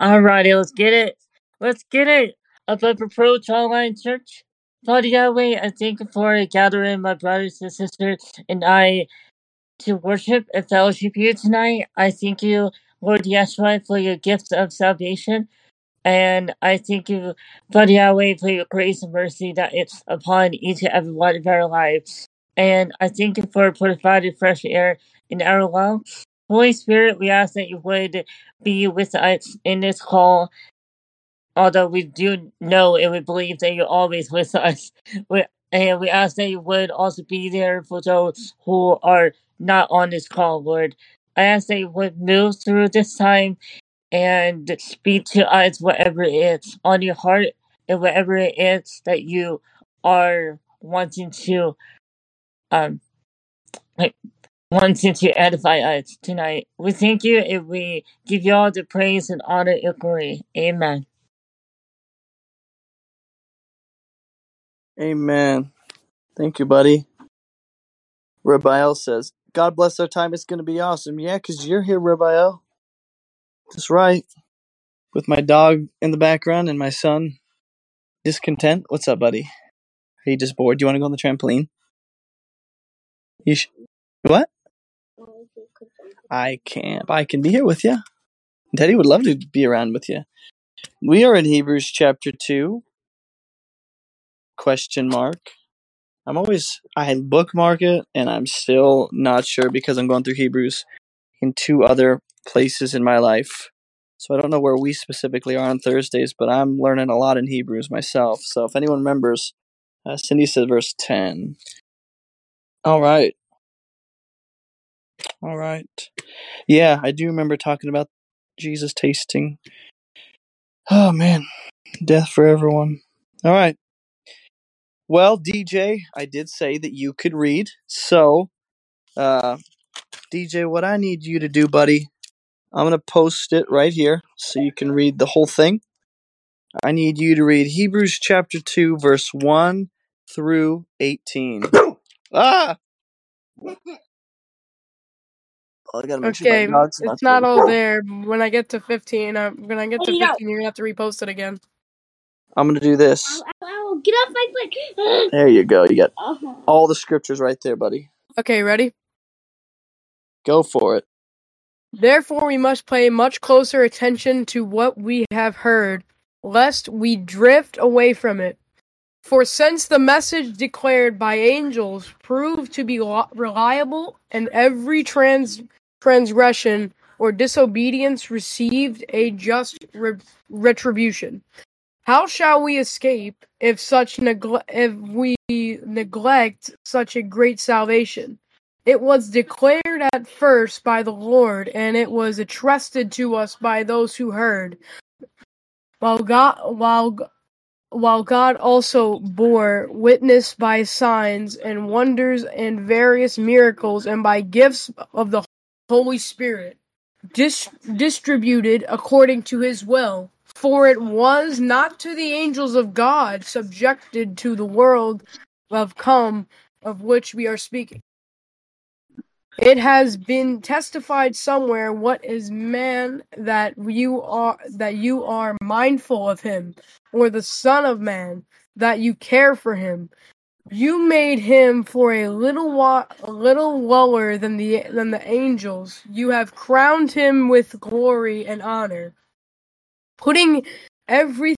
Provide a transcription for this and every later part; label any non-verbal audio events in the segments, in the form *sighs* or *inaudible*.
Alrighty, let's get it. Let's get it. Up at Approach Online Church. Father Yahweh, I thank you for gathering my brothers and sisters and I to worship and fellowship you tonight. I thank you, Lord Yeshua, for your gift of salvation. And I thank you, Father Yahweh, for your grace and mercy that is upon each and every one of our lives. And I thank you for providing fresh air in our lungs. Holy Spirit, we ask that you would be with us in this call, although we do know and we believe that you're always with us. *laughs* We, and we ask that you would also be there for those who are not on this call, Lord. I ask that you would move through this time and speak to us whatever it is on your heart and whatever it is that you are wanting to um like wanting to edify us tonight. We thank you and we give you all the praise and honor and glory. Amen. Amen. Thank you, buddy. Rabiel says, God bless our time. It's going to be awesome. Yeah, because you're here, Rabiel. That's right. With my dog in the background and my son discontent. What's up, buddy? Are you just bored? Do you want to go on the trampoline? You sh- what? I can't. I can be here with you. Daddy would love to be around with you. We are in Hebrews chapter 2. Question mark. I'm always I bookmark it and I'm still not sure because I'm going through Hebrews in two other places in my life. So I don't know where we specifically are on Thursdays, but I'm learning a lot in Hebrews myself. So if anyone remembers, uh, Cindy said verse 10. All right. All right. Yeah, I do remember talking about Jesus tasting. Oh man, death for everyone. All right. Well, DJ, I did say that you could read. So, uh, DJ, what I need you to do, buddy, I'm going to post it right here so you can read the whole thing. I need you to read Hebrews chapter 2, verse 1 through 18. *coughs* ah! I gotta make Okay, my dog's it's not all there. When I get to 15, I'm, when I get to 15, you're gonna have to repost it again. I'm gonna do this. Ow, ow, get off my foot. *gasps* There you go. You got Uh-huh. all the scriptures right there, buddy. Okay, ready? Go for it. Therefore, we must pay much closer attention to what we have heard, lest we drift away from it. For since the message declared by angels proved to be reliable, and every trans- transgression or disobedience received a just re- retribution, how shall we escape if such negle- if we neglect such a great salvation? It was declared at first by the Lord, and it was entrusted to us by those who heard. While God, while while God also bore witness by signs and wonders and various miracles and by gifts of the Holy Spirit, dis- distributed according to his will. For it was not to the angels of God subjected to the world of come of which we are speaking. It has been testified somewhere what is man that you are that you are mindful of him, or the son of man that you care for him. You made him for a little while, a little lower than the than the angels. You have crowned him with glory and honor, putting everything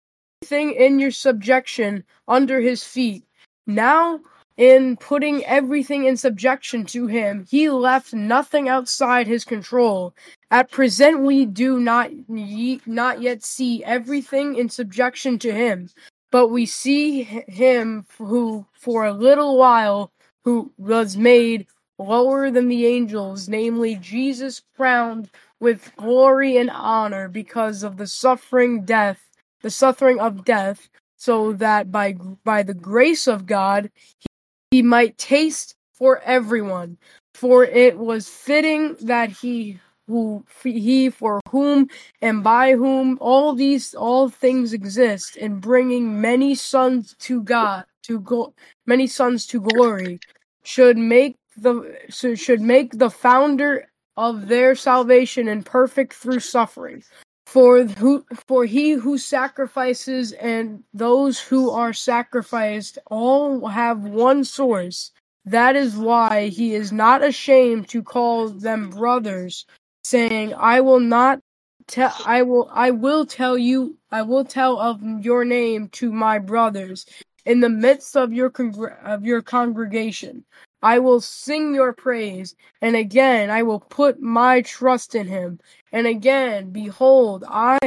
in your subjection under his feet. Now in putting everything in subjection to him, he left nothing outside his control. At present, we do not ye, not yet see everything in subjection to him, but we see him who, for a little while, who was made lower than the angels, namely Jesus, crowned with glory and honor because of the suffering death, the suffering of death, so that by by the grace of God he might taste for everyone. For it was fitting that he who he for whom and by whom all these all things exist, in bringing many sons to God to go many sons to glory, should make the should make the founder of their salvation and perfect through suffering. For who for he who sacrifices and those who are sacrificed all have one source. That is why he is not ashamed to call them brothers, saying, I will not tell I will I will tell you I will tell of your name to my brothers in the midst of your congr- of your congregation. I will sing your praise, and again I will put my trust in him. And again, behold, I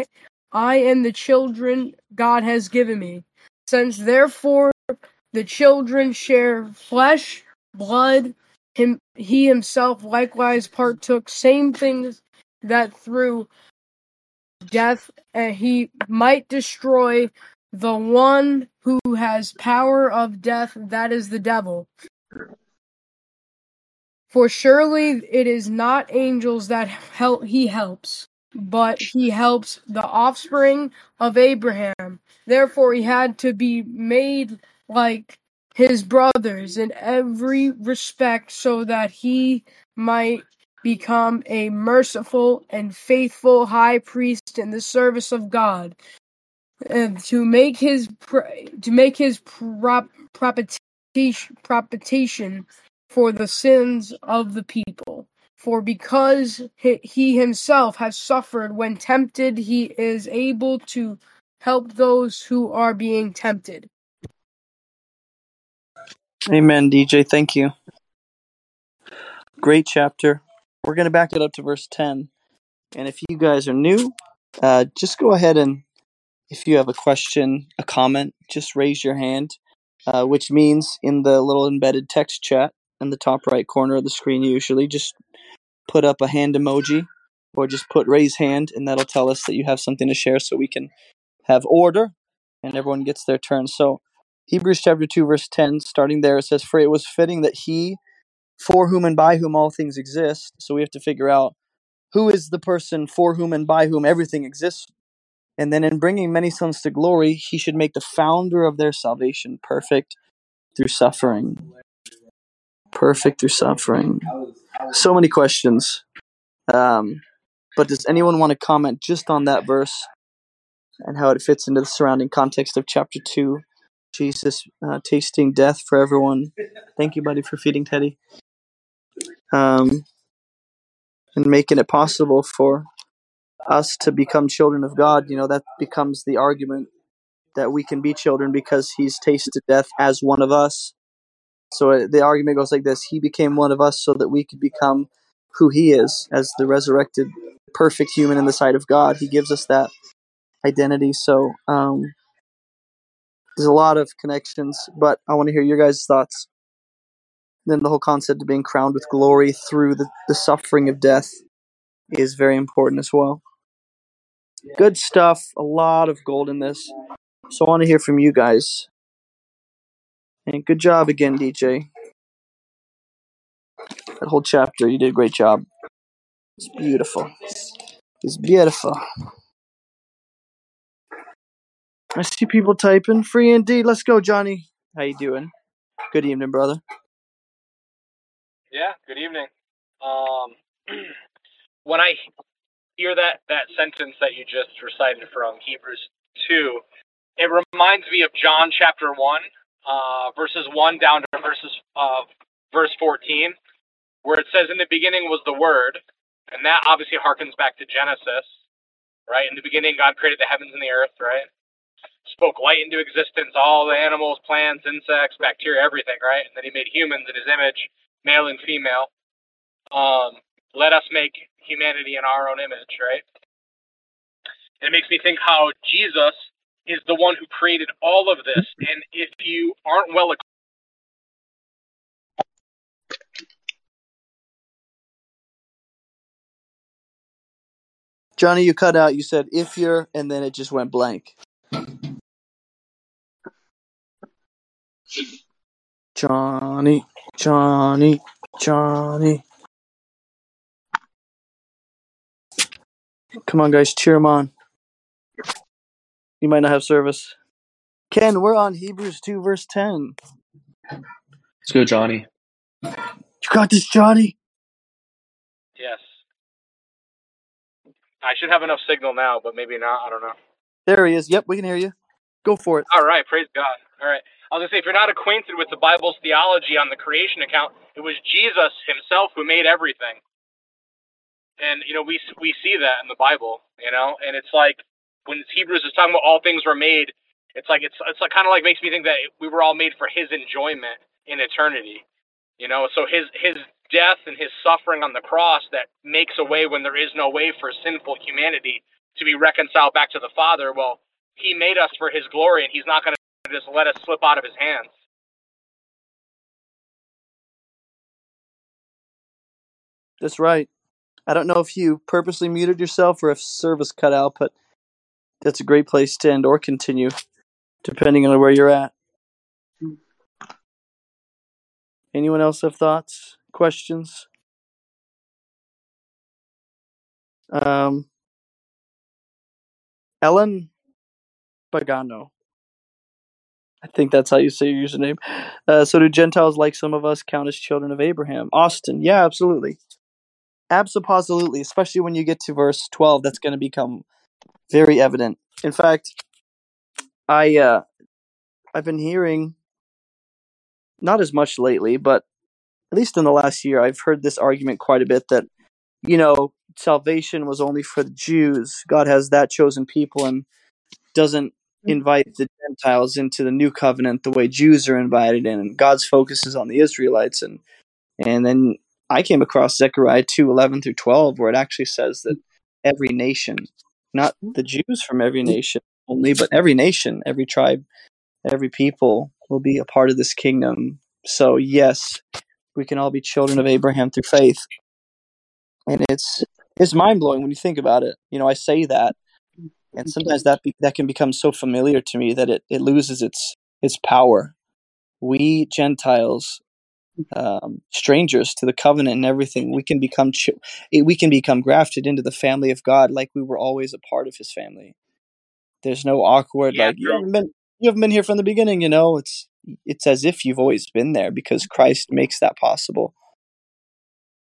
I am the children God has given me. Since therefore the children share flesh, blood, him he himself likewise partook same things that through death he might destroy the one who has power of death, that is the devil. For surely it is not angels that help he helps, but he helps the offspring of Abraham. Therefore he had to be made like his brothers in every respect so that he might become a merciful and faithful high priest in the service of God and to make his to make his prop, for the sins of the people. For because he, himself has suffered when tempted, he is able to help those who are being tempted. Amen, DJ. Thank you. Great chapter. We're going to back it up to verse 10. And if you guys are new, uh, just go ahead and if you have a question, a comment, just raise your hand, uh, which means in the little embedded text chat in the top right corner of the screen, usually just put up a hand emoji or just put raise hand, and that'll tell us that you have something to share so we can have order and everyone gets their turn. So, Hebrews chapter 2, verse 10, starting there, it says, For it was fitting that he, for whom and by whom all things exist, so we have to figure out who is the person for whom and by whom everything exists. And then in bringing many sons to glory, he should make the founder of their salvation perfect through suffering. Perfect through suffering. So many questions. Um, but does anyone want to comment just on that verse and how it fits into the surrounding context of chapter 2? Jesus uh, tasting death for everyone. Thank you, buddy, for feeding Teddy. Um, and making it possible for us to become children of God. You know, that becomes the argument that we can be children because he's tasted death as one of us. So uh, the argument goes like this He became one of us so that we could become who he is as the resurrected, perfect human in the sight of God. He gives us that identity. So um, there's a lot of connections, but I want to hear your guys' thoughts. Then the whole concept of being crowned with glory through the, the suffering of death is very important as well. Good stuff. A lot of gold in this. So I want to hear from you guys. And good job again, DJ. That whole chapter, you did a great job. It's beautiful. It's beautiful. I see people typing. Free indeed. Let's go, Johnny. How you doing? Good evening, brother. Yeah, good evening. Um, *clears throat* when I hear that, that sentence that you just recited from Hebrews 2, it reminds me of John chapter 1, uh, verses 1 down to verses uh, verse 14, where it says, In the beginning was the Word, and that obviously harkens back to Genesis, right? In the beginning, God created the heavens and the earth, right? Spoke light into existence, all the animals, plants, insects, bacteria, everything, right? And then He made humans in His image, male and female. Um, let us make humanity in our own image, right? It makes me think how Jesus is the one who created all of this. And if you aren't well Johnny, you cut out. You said if you're, and then it just went blank. Johnny, Johnny, Johnny. Come on, guys, cheer him on. You might not have service. Ken, we're on Hebrews 2, verse 10. Let's go, Johnny. You got this, Johnny? Yes. I should have enough signal now, but maybe not. I don't know. There he is. Yep, we can hear you. Go for it. All right, praise God. All right. I was gonna say, if you're not acquainted with the Bible's theology on the creation account, it was Jesus himself who made everything. And you know, we we see that in the Bible, you know, and it's like when Hebrews is talking about all things were made, it's like it's it's like kind of like makes me think that we were all made for His enjoyment in eternity, you know. So His His death and His suffering on the cross that makes a way when there is no way for sinful humanity to be reconciled back to the Father. Well, He made us for His glory, and He's not going to just let us slip out of His hands. That's right. I don't know if you purposely muted yourself or if service cut out, but that's a great place to end or continue, depending on where you're at. Anyone else have thoughts, questions? Um, Ellen Pagano. I think that's how you say your username. Uh, so, do Gentiles like some of us count as children of Abraham? Austin, yeah, absolutely. Absolutely, especially when you get to verse 12, that's going to become very evident. In fact, I uh, I've been hearing not as much lately, but at least in the last year, I've heard this argument quite a bit that you know salvation was only for the Jews. God has that chosen people and doesn't invite the Gentiles into the new covenant the way Jews are invited in. And God's focus is on the Israelites and and then I came across Zechariah two eleven through twelve where it actually says that every nation, not the Jews from every nation only, but every nation, every tribe, every people will be a part of this kingdom. So yes, we can all be children of Abraham through faith. And it's it's mind blowing when you think about it. You know, I say that and mm-hmm. sometimes that be, that can become so familiar to me that it, it loses its its power. We Gentiles, um, strangers to the covenant and everything, we can become ch- we can become grafted into the family of God like we were always a part of His family. There's no awkward Yeah, like you haven't, been you haven't been here from the beginning. You know, it's it's as if you've always been there because Christ makes that possible.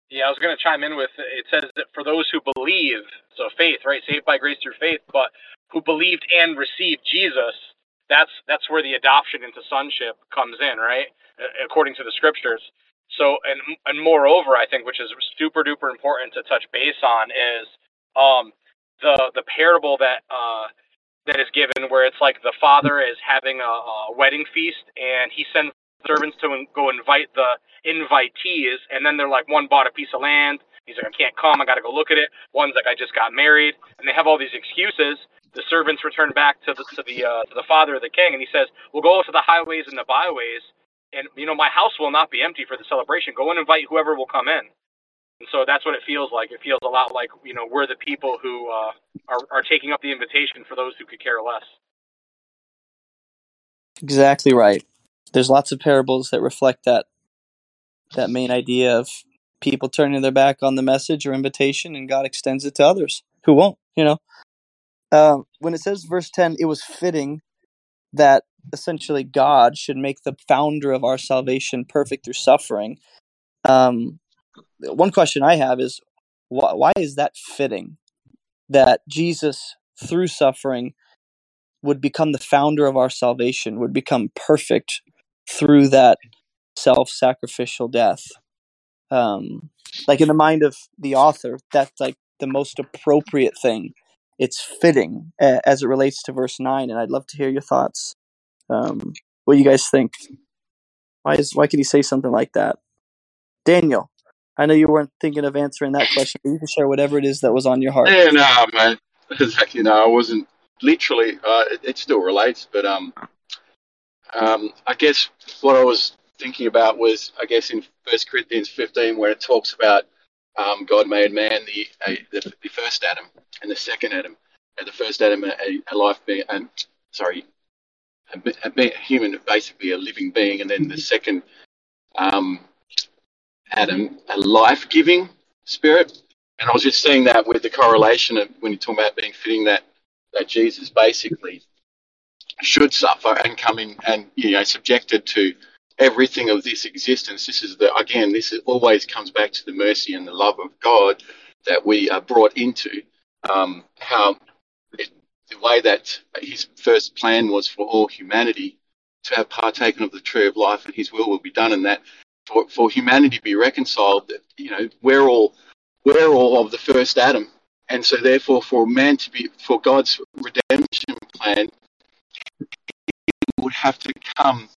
Yeah, I was going to chime in with it says that for those who believe, so faith, right, saved by grace through faith, but who believed and received Jesus, that's that's where the adoption into sonship comes in, right? According to the scriptures. So and and moreover, I think which is super duper important to touch base on is um the the parable that uh that is given where it's like the father is having a, a wedding feast and he sends servants to in- go invite the invitees and then they're like one bought a piece of land. He's like i can't come. I gotta go look at it. One's like i just got married. And they have all these excuses the servants return back to the to the uh, to the father of the king and he says we'll go to the highways and the byways and you know my house will not be empty for the celebration go and invite whoever will come in and so that's what it feels like it feels a lot like you know we're the people who uh are, are taking up the invitation for those who could care less Exactly right. There's lots of parables that reflect that that main idea of people turning their back on the message or invitation, and God extends it to others who won't. You know, uh, when it says verse ten, it was fitting that essentially God should make the founder of our salvation perfect through suffering. Um, one question I have is why, why is that fitting that Jesus through suffering would become the founder of our salvation, would become perfect through that self-sacrificial death. Um, like in the mind of the author, that's like the most appropriate thing. It's fitting uh, as it relates to verse nine, and I'd love to hear your thoughts. Um, what you guys think? Why is why could he say something like that? Daniel, I know you weren't thinking of answering that question, but you can share whatever it is that was on your heart. Yeah, no, man. *laughs* Exactly. No, I wasn't literally. Uh, it, it still relates, but um, um, I guess what I was thinking about was, I guess, in First Corinthians 15, where it talks about um, God made man the, a, the the first Adam and the second Adam, and the first Adam a, a life being, sorry, a, be- a, human, basically a living being, and then the second um, Adam, a life-giving spirit. And I was just seeing that with the correlation of when you're talking about being fitting that that Jesus basically should suffer and come in and you know subjected to everything of this existence. This is the again, this is, always comes back to the mercy and the love of God that we are brought into um, how it, the way that his first plan was for all humanity to have partaken of the tree of life and his will will be done and that for, for humanity to be reconciled that you know we're all we're all of the first Adam and so therefore for man to be for God's redemption plan would have to come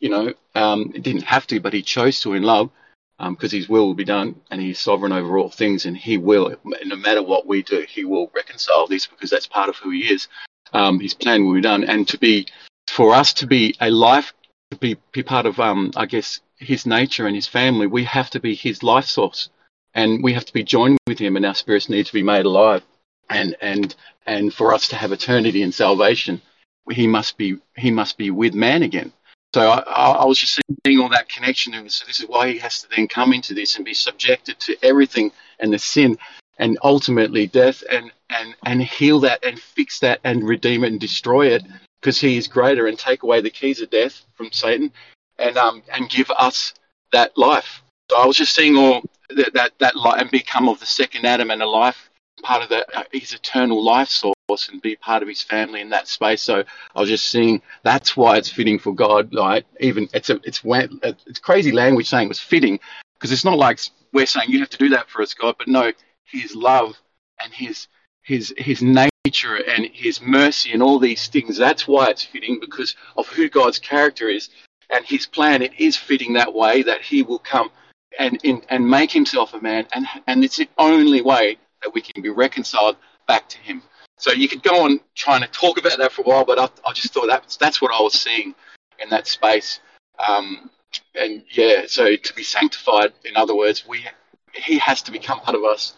you know um, it didn't have to but he chose to in love because um, his will will be done and he's sovereign over all things and he will no matter what we do he will reconcile this because that's part of who he is. Um, his plan will be done and to be for us to be a life to be, be part of um, i guess his nature and his family we have to be his life source and we have to be joined with him and our spirits need to be made alive and and and for us to have eternity and salvation he must be he must be with man again so I, I was just seeing all that connection, and so this is why he has to then come into this and be subjected to everything and the sin, and ultimately death, and and and heal that and fix that and redeem it and destroy it, because he is greater, and take away the keys of death from Satan, and um and give us that life. So I was just seeing all that that that life and become of the second Adam and a life part of the, uh, his eternal life source and be part of his family in that space. So I was just seeing that's why it's fitting for God. Like even it's a it's it's crazy language saying it was fitting because it's not like we're saying you have to do that for us, God, but no, His love and His His His nature and His mercy and all these things. That's why it's fitting because of who God's character is and His plan. It is fitting that way that He will come and in, and make Himself a man, and and it's the only way that we can be reconciled back to Him. So you could go on trying to talk about that for a while, but I, I just thought that's that's what I was seeing in that space. Um, and yeah, so to be sanctified, in other words, we he has to become part of us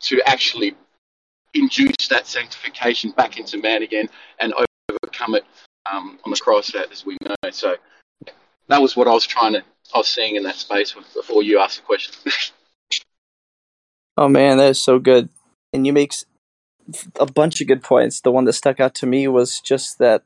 to actually induce that sanctification back into man again and overcome it um, on the cross, that as we know. So that was what I was trying to, I was seeing in that space before you asked the question. *laughs* oh man, that is so good, and you make a bunch of good points. The one that stuck out to me was just that,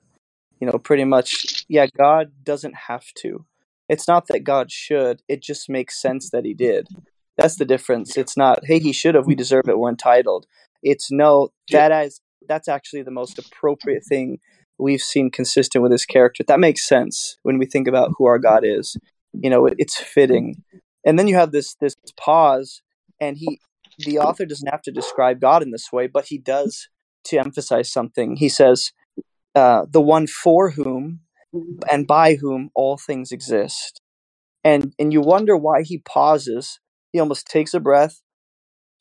you know, pretty much, yeah, God doesn't have to. It's not that God should, it just makes sense that he did. That's the difference. It's not, hey, he should have, we deserve it, we're entitled. It's no, that is that's actually the most appropriate thing we've seen consistent with his character. That makes sense when we think about who our God is. You know, it, it's fitting. And then you have this this pause and he the author doesn't have to describe God in this way, but he does to emphasize something. He says, uh, "The one for whom and by whom all things exist," and and you wonder why he pauses. He almost takes a breath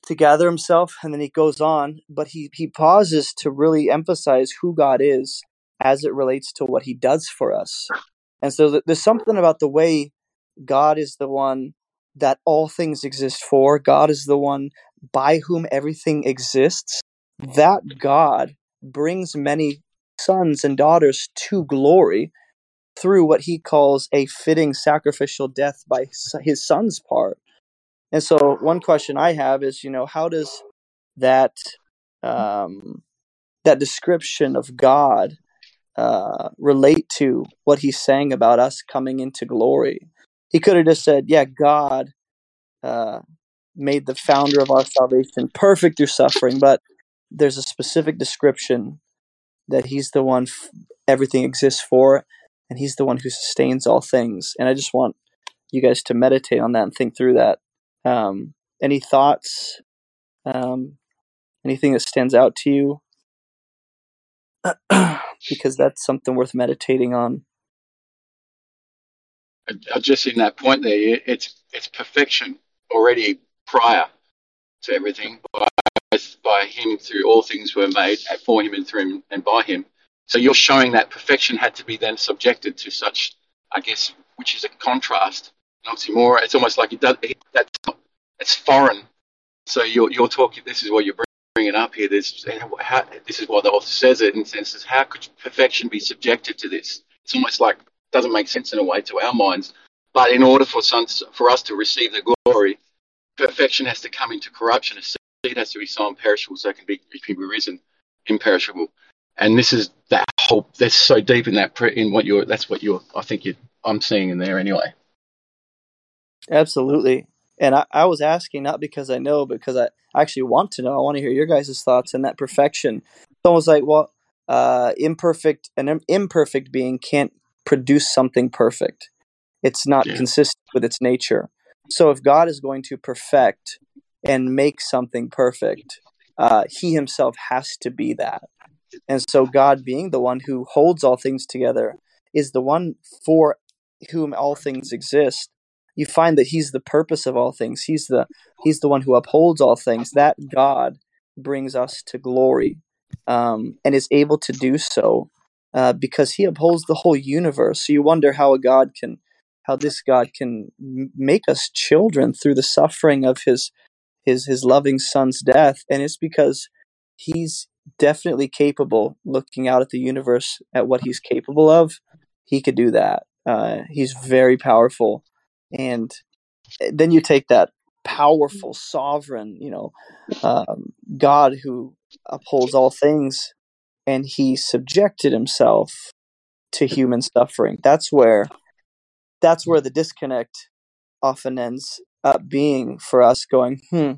to gather himself, and then he goes on. But he he pauses to really emphasize who God is as it relates to what He does for us. And so there's something about the way God is the one that all things exist for. God is the one by whom everything exists. That God brings many sons and daughters to glory through what he calls a fitting sacrificial death by his son's part. And so, one question I have is, you know, how does that um, that description of God uh, relate to what he's saying about us coming into glory? He could have just said, "Yeah, God uh, made the founder of our salvation perfect through suffering, but there's a specific description that he's the one f- everything exists for, and he's the one who sustains all things. And I just want you guys to meditate on that and think through that. Um, any thoughts? Um, anything that stands out to you? *clears throat* because that's something worth meditating on. Just in that point there, it's it's perfection already prior to everything by, by him through all things were made for him and through him and by him. So you're showing that perfection had to be then subjected to such, I guess, which is a contrast, an oxymoron. It's almost like it does, that's it's foreign. So you're you're talking. This is what you're bringing up here. This how, this is what the author says it in senses. How could perfection be subjected to this? It's almost like doesn't make sense in a way to our minds. But in order for sons, for us to receive the glory, perfection has to come into corruption. A seed has to be sown perishable so it can be, it can be risen imperishable. And this is that whole, that's so deep in that, in what you're, that's what you're, I think you I'm seeing in there anyway. Absolutely. And I, I was asking not because I know, because I actually want to know. I want to hear your guys' thoughts on that perfection. Someone was like, well, uh, imperfect, an imperfect being can't produce something perfect. It's not Yeah. consistent with its nature. So if God is going to perfect and make something perfect, uh, he himself has to be that. And so God being the one who holds all things together is the one for whom all things exist. You find that he's the purpose of all things. He's the he's the one who upholds all things. That God brings us to glory um, and is able to do so uh, because he upholds the whole universe. So you wonder how a God can, how this God can make us children through the suffering of his his his loving son's death, and it's because he's definitely capable. Looking out at the universe at what he's capable of, he could do that. Uh, he's very powerful, and eh, then you take that powerful sovereign, you know, um, God who upholds all things, and he subjected himself to human suffering. That's where that's where the disconnect often ends up being for us going, hmm,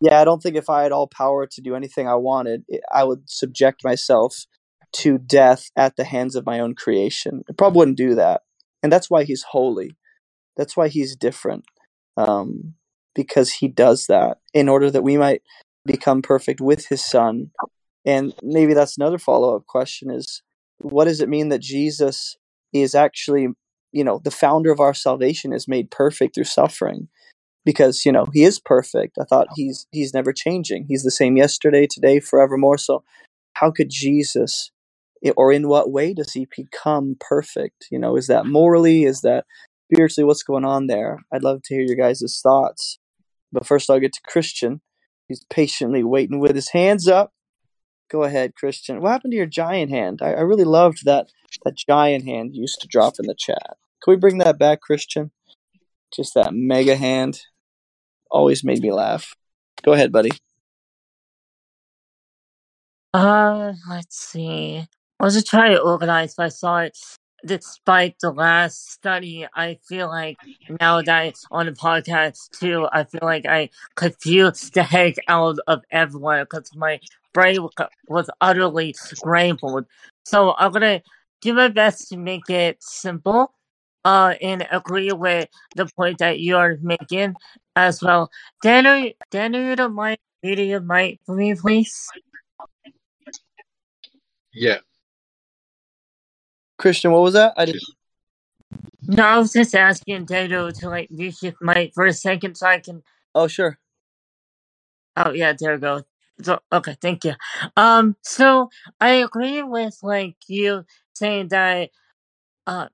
yeah, I don't think if I had all power to do anything I wanted, I would subject myself to death at the hands of my own creation. I probably wouldn't do that. And that's why he's holy. That's why he's different. Um, because he does that in order that we might become perfect with his son. And maybe that's another follow up question is what does it mean that Jesus is actually, you know, the founder of our salvation is made perfect through suffering? Because, you know, he is perfect. I thought he's he's never changing. He's the same yesterday, today, forevermore. So how could Jesus or in what way does he become perfect? You know, is that morally? Is that spiritually? What's going on there? I'd love to hear your guys' thoughts. But first, I'll get to Christian. He's patiently waiting with his hands up. Go ahead, Christian. What happened to your giant hand? I, I really loved that that giant hand you used to drop in the chat. Can we bring that back, Christian? Just that mega hand. Always made me laugh. Go ahead, buddy. Uh, let's see. I was trying to organize, but I saw it. Despite the last study, I feel like now that on the podcast too, I feel like I confused the heck out of everyone because my brain was utterly scrambled. So I'm gonna do my best to make it simple, uh, and agree with the point that you are making as well. Daniel, Daniel, you don't mind reading your mic for me, please? Yeah. Christian, what was that? I didn't. No, I was just asking Dado to like mute his mic for a second so I can. Oh, sure. Oh yeah, there we go. So okay, thank you. Um, so I agree with like you saying that uh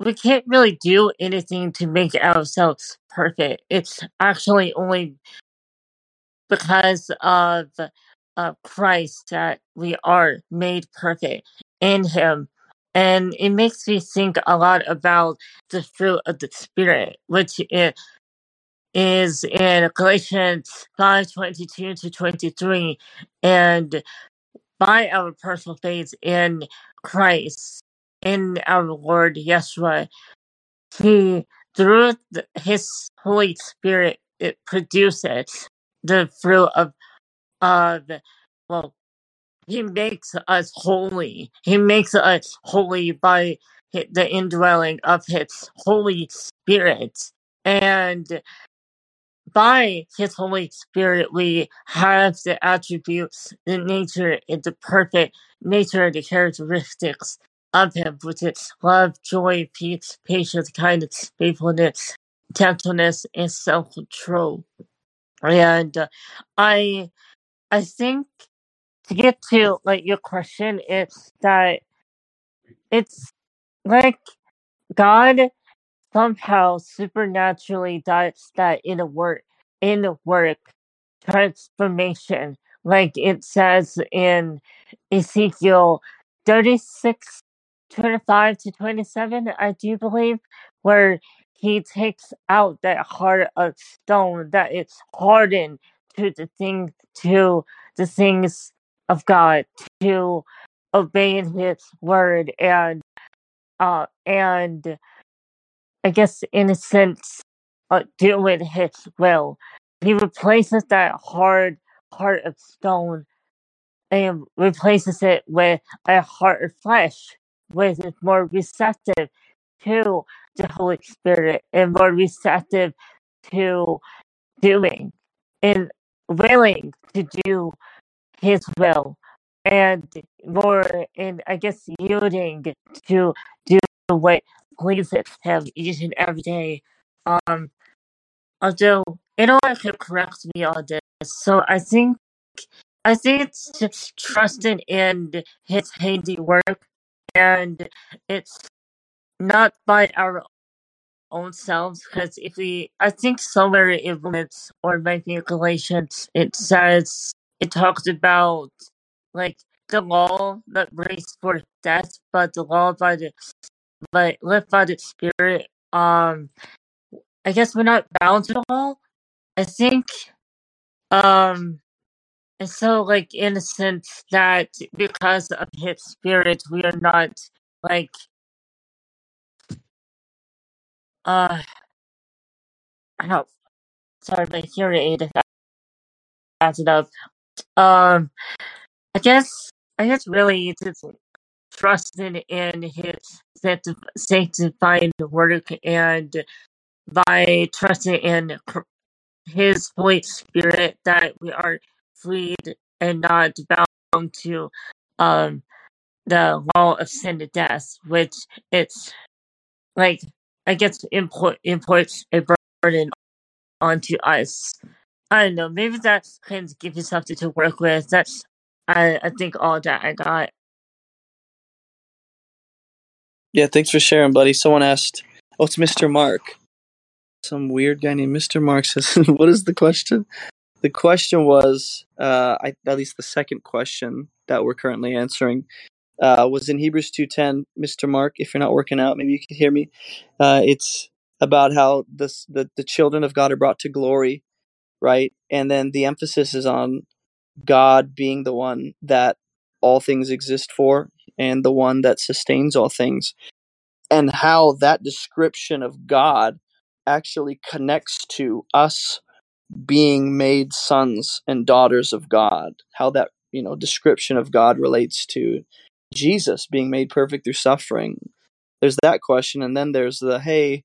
we can't really do anything to make ourselves perfect. It's actually only because of uh, Christ that we are made perfect in Him. And it makes me think a lot about the fruit of the Spirit, which is, is in Galatians 5 22 to 23. And by our personal faith in Christ, in our Lord Yeshua, He, through the, His Holy Spirit, it produces the fruit of of well he makes us holy he makes us holy by the indwelling of his holy spirit and by his holy spirit we have the attributes the nature and the perfect nature the characteristics of him which is love joy peace patience kindness faithfulness gentleness and self-control. And uh, i I think to get to like your question, it's that it's like God somehow supernaturally does that in a work in a work transformation, like it says in Ezekiel 36, 25 to 27, I do believe, where he takes out that heart of stone that is hardened to the thing to the things of God, to obeying his word and uh and I guess in a sense uh, doing His will. He replaces that hard heart of stone and replaces it with a heart of flesh, which is more receptive to the Holy Spirit and more receptive to doing and willing to do His will and more and I guess yielding to do what Him each and every day. Um, although anyone can correct me on this, so I think I think it's just trusting in his handiwork, and it's not by our own selves. Because if we, I think somewhere in Romans or in Galatians, it says it talks about like the law that brings forth death, but the law by the but led by the Spirit. Um, I guess we're not bound to all. I think. Um And so, like, in a sense that because of his spirit, we are not, like, uh, I don't, sorry, my hearing aid acted up. Um, I guess, I guess really just trusting in his sanctifying the work and by trusting in his Holy Spirit that we are freed and not bound to, um, the law of sin and death, which it's like I guess import imports a burden onto us. I don't know. Maybe that can give you something to work with. That's I I think all that I got. Yeah, thanks for sharing, buddy. Someone asked, "Oh, it's Mr. Mark." Some weird guy named Mr. Mark says, *laughs* "What is the question?" The question was, uh, I, at least the second question that we're currently answering, uh, was in Hebrews two ten. Mr. Mark, if you're not working out, maybe you can hear me. Uh, it's about how the, the the children of God are brought to glory, right? And then the emphasis is on God being the one that all things exist for, and the one that sustains all things and how that description of God actually connects to us being made sons and daughters of God. How that, you know, description of God relates to Jesus being made perfect through suffering. There's that question and then there's the hey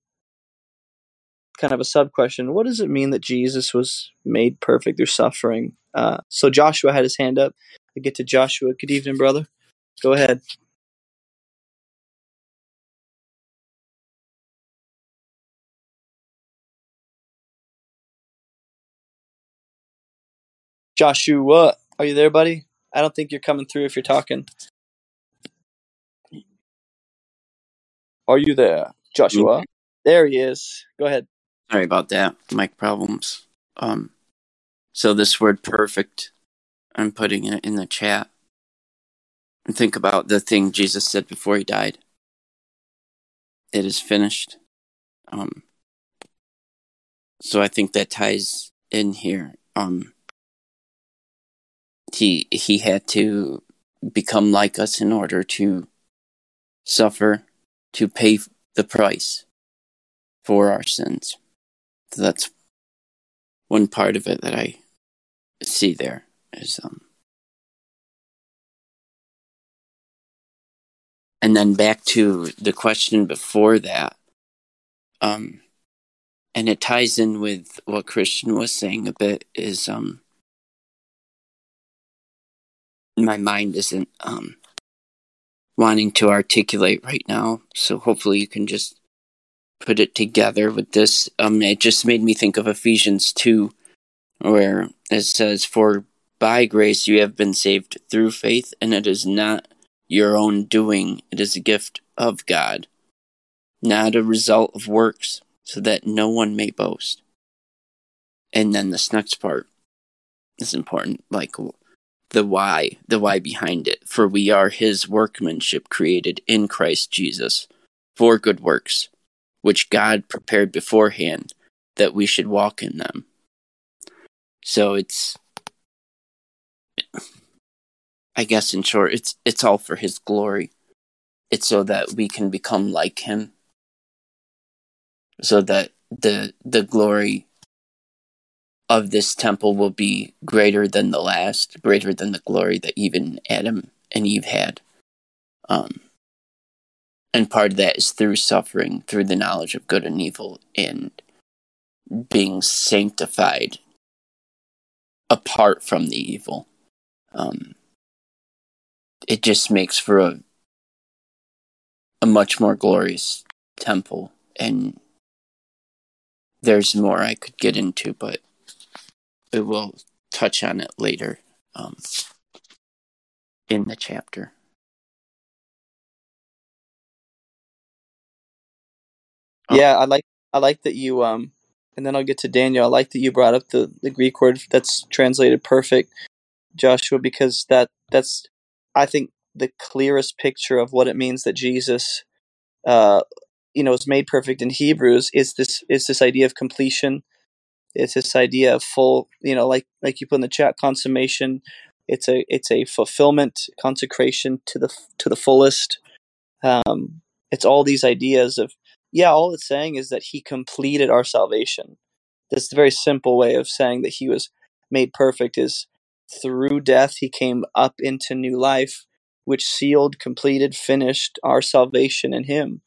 kind of a sub question, what does it mean that Jesus was made perfect through suffering? Uh, so Joshua had his hand up. I get to Joshua. Good evening, brother. Go ahead. Joshua, are you there, buddy? I don't think you're coming through if you're talking. Are you there, Joshua? There he is. Go ahead. Sorry about that. Mic problems. Um, so this word perfect, I'm putting it in the chat. And think about the thing Jesus said before he died. It is finished. Um, so I think that ties in here. Um, he he had to become like us in order to suffer, to pay the price for our sins. So that's one part of it that I see there is um and then back to the question before that um and it ties in with what Christian was saying a bit is um my mind isn't um wanting to articulate right now. So hopefully you can just put it together with this. Um it just made me think of Ephesians 2 where it says for by grace you have been saved through faith and it is not your own doing. It is a gift of God not a result of works so that no one may boast. And then this next part is important like the why the why behind it. For we are his workmanship created in Christ Jesus for good works which God prepared beforehand that we should walk in them. So it's I guess in short it's it's all for his glory it's so that we can become like him so that the the glory of this temple will be greater than the last, greater than the glory that even Adam and Eve had. Um, and part of that is through suffering, through the knowledge of good and evil, and being sanctified apart from the evil. Um, it just makes for a a much more glorious temple, and there's more I could get into, but we will touch on it later um, in the chapter. Yeah, I like I like that you um and then I'll get to Daniel. I like that you brought up the, the Greek word that's translated perfect, Joshua, because that that's I think the clearest picture of what it means that Jesus uh you know is made perfect in Hebrews is this is this idea of completion. It's this idea of full, you know, like like you put in the chat, consummation. It's a it's a fulfillment, consecration to the to the fullest. Um, it's all these ideas of yeah, all it's saying is that he completed our salvation. This very simple way of saying that he was made perfect is through death he came up into new life, which sealed, completed, finished our salvation in him.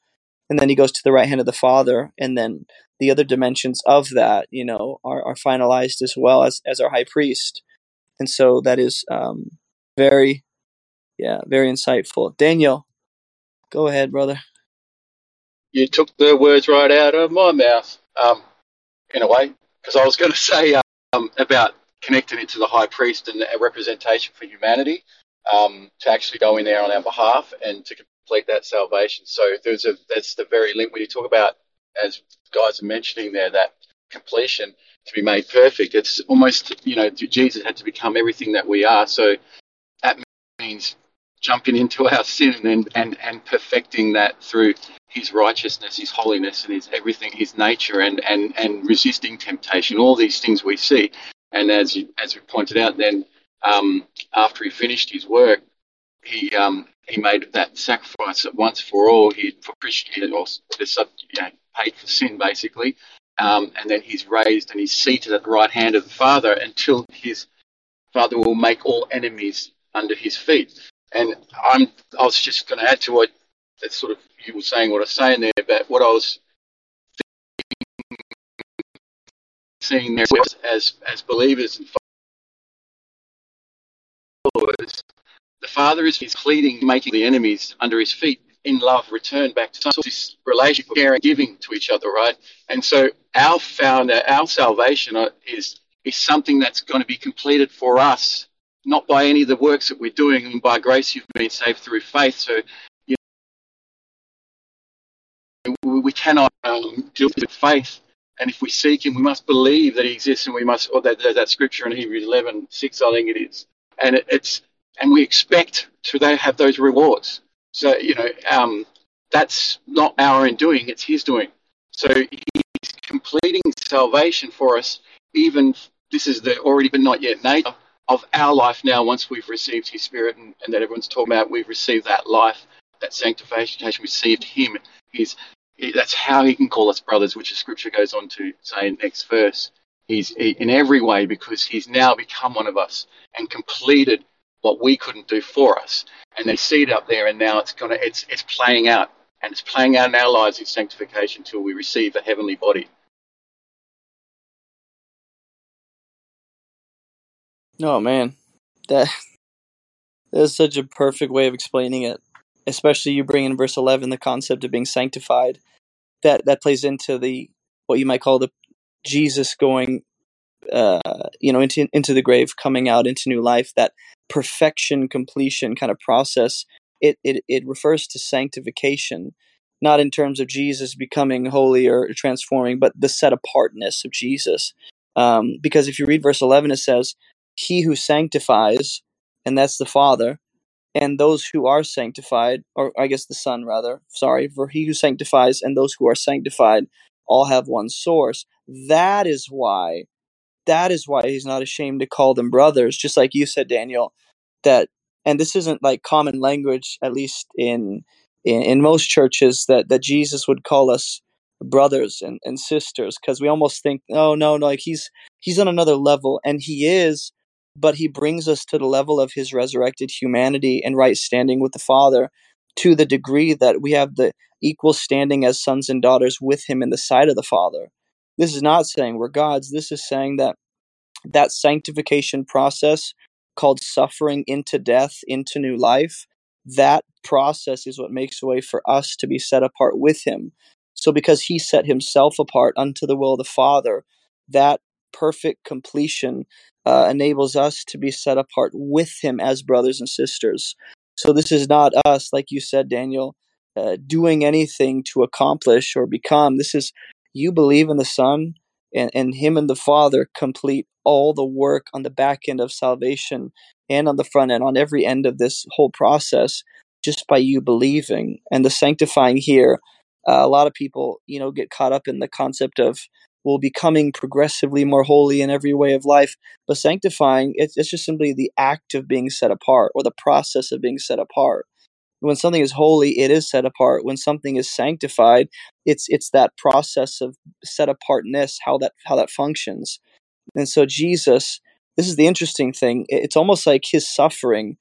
And then he goes to the right hand of the Father, and then the other dimensions of that, you know, are, are finalized as well as, as our high priest. And so that is um, very, yeah, very insightful. Daniel, go ahead, brother you took the words right out of my mouth, um, in a way, because I was going *laughs* to say um, about connecting it to the high priest and a representation for humanity um, to actually go in there on our behalf and to complete that salvation. So there's a that's the very link when you talk about, as guys are mentioning there, that completion to be made perfect. It's almost you know Jesus had to become everything that we are. So that means jumping into *laughs* our sin and and and perfecting that through his righteousness, his holiness, and his everything, his nature, and and and resisting temptation. All these things we see, and as you, as we pointed out, then um, after he finished his work, he um, he made that sacrifice at once for all. He propitiated or you know, paid for sin basically, um, and then he's raised and he's seated at the right hand of the Father until his Father will make all enemies under his feet. And I'm I was just going to add to what that sort of you were saying what I was saying there, but what I was seeing there as as believers and followers, the Father is pleading, making the enemies under His feet in love return back to this relationship, caring, giving to each other, right? And so our founder, our salvation is is something that's going to be completed for us, not by any of the works that we're doing, and by grace you've been saved through faith. So we cannot um, do it with faith. And if we seek Him, we must believe that He exists, and we must, or that that scripture in Hebrews 11, 6, I think it is. And it, it's, and we expect to have those rewards. So, you know, um, that's not our own doing, it's His doing. So He's completing salvation for us, even this is the already but not yet nature of our life now once we've received His Spirit, and, and that everyone's talking about, we've received that life, that sanctification, We received Him. That's how he can call us brothers, which the scripture goes on to say in next verse. He's in every way because he's now become one of us and completed what we couldn't do for us. And they see it up there, and now it's gonna it's it's playing out, and it's playing out in our lives in sanctification until we receive a heavenly body. Oh man, that *laughs* that is such a perfect way of explaining it. Especially you bring in verse eleven the concept of being sanctified that that plays into the what you might call the Jesus going uh, you know into into the grave coming out into new life that perfection completion kind of process. It it, it refers to sanctification not in terms of Jesus becoming holy or transforming but the set apartness of Jesus. Um, because if you read verse 11 it says he who sanctifies and that's the father and those who are sanctified, or I guess the Son rather, sorry, for he who sanctifies and those who are sanctified all have one source. That is why, that is why he's not ashamed to call them brothers, just like you said, Daniel, that, and this isn't like common language, at least in, in, in most churches, that, that Jesus would call us brothers and, and sisters because we almost think oh no no like he's he's on another level and he is but he brings us to the level of his resurrected humanity and right standing with the father to the degree that we have the equal standing as sons and daughters with him in the sight of the father. This is not saying we're gods. This is saying that that sanctification process called suffering into death into new life that process is what makes a way for us to be set apart with him. So because he set himself apart unto the will of the father that perfect completion uh, enables us to be set apart with him as brothers and sisters. So this is not us like you said daniel uh, doing anything to accomplish or become. This is you believe in the son and, and him and the father complete all the work on the back end of salvation and on the front end on every end of this whole process just by you believing. And the sanctifying here uh, a lot of people you know get caught up in the concept of well becoming progressively more holy in every way of life but sanctifying it's, it's just simply the act of being set apart or the process of being set apart. When something is holy it is set apart. When something is sanctified it's it's that process of set apartness how that how that functions. And so jesus this is the interesting thing it's almost like his suffering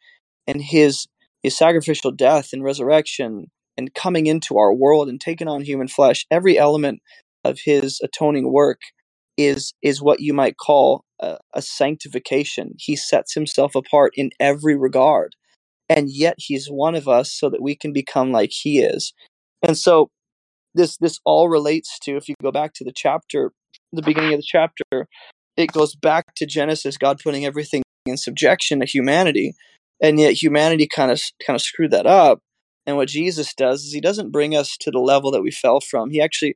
and his his sacrificial death and resurrection and coming into our world and taking on human flesh every element of his atoning work is is what you might call a, a sanctification. He sets himself apart in every regard and yet he's one of us so that we can become like he is. And so this this all relates to if you go back to the chapter the beginning of the chapter it goes back to genesis god putting everything in subjection to humanity and yet humanity kind of kind of screwed that up. And what jesus does is he doesn't bring us to the level that we fell from. He actually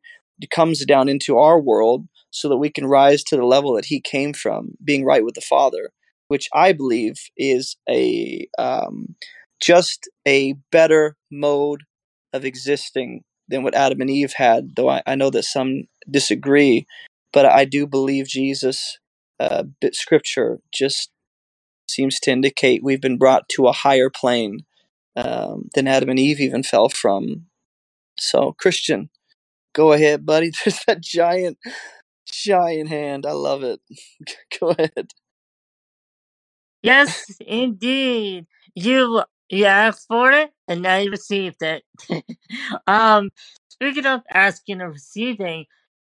comes down into our world so that we can rise to the level that he came from being right with the father which i believe is a um, just a better mode of existing than what adam and eve had though i, I know that some disagree but i do believe jesus uh, scripture just seems to indicate we've been brought to a higher plane um, than Adam and Eve even fell from. So, Christian, go ahead, buddy. *laughs* There's that giant, giant hand. I love it. *laughs* go ahead. Yes, indeed. You you asked for it, and now you received it. *laughs* um, speaking of asking and receiving,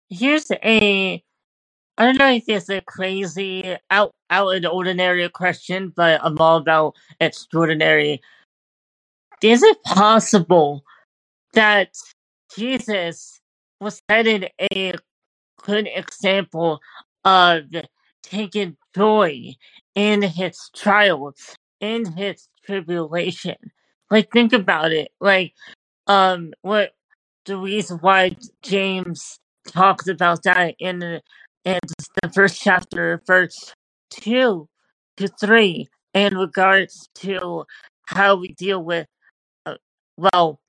here's a I don't know if it's a crazy, out out of the ordinary question, but I'm all about extraordinary. Is it possible that Jesus was setting a good example of taking joy in his trials, in his tribulation? Like, think about it. Like, um, what the reason why James talks about that in the in the first chapter, verse two to three, in regards to how we deal with, uh, well,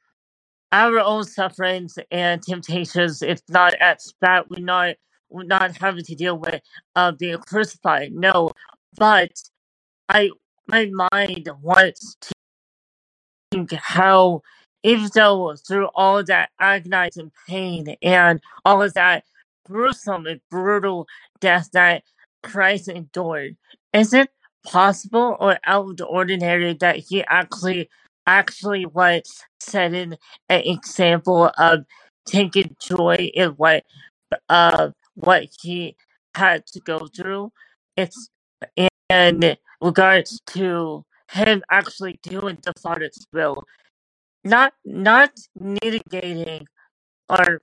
our own sufferings and temptations. It's not at that we're not we're not having to deal with uh, being crucified. No, but I my mind wants to think how even though through all that agonizing pain and all of that gruesome and brutal death that Christ endured, is it possible or out of the ordinary that he actually actually was setting an example of taking joy in what uh what he had to go through? It's in regards to him actually doing the Father's will not not mitigating or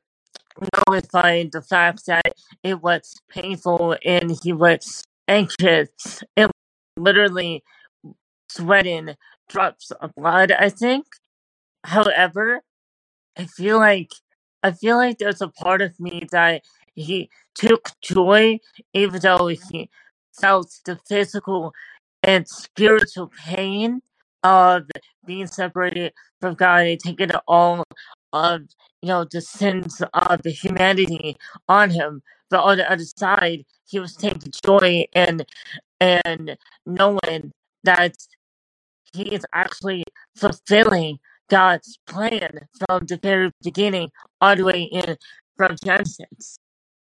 nullifying the fact that it was painful and he was anxious and literally sweating drops of blood i think however i feel like i feel like there's a part of me that he took joy even though he felt the physical and spiritual pain of being separated from God and taking all of you know the sins of humanity on him. But on the other side, he was taking joy and and knowing that he is actually fulfilling God's plan from the very beginning all the way in from Genesis.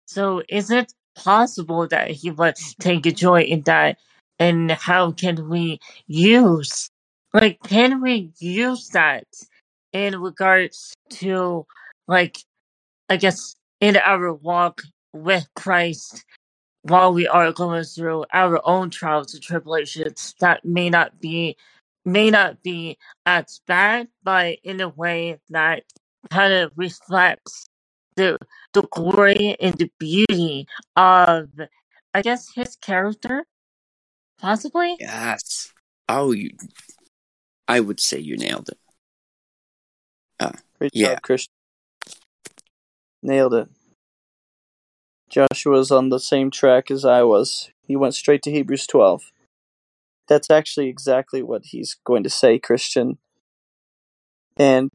So is it possible that he would take joy in that? And how can we use, like, can we use that in regards to, like, I guess, in our walk with Christ while we are going through our own trials and tribulations that may not be may not be as bad, but in a way that kind of reflects the the glory and the beauty of I guess his character, possibly. Yes. Oh, you. I would say you nailed it. Uh, Great Yeah. job, Christian. Nailed it. Joshua's on the same track as I was. He went straight to Hebrews 12. That's actually exactly what he's going to say, Christian. And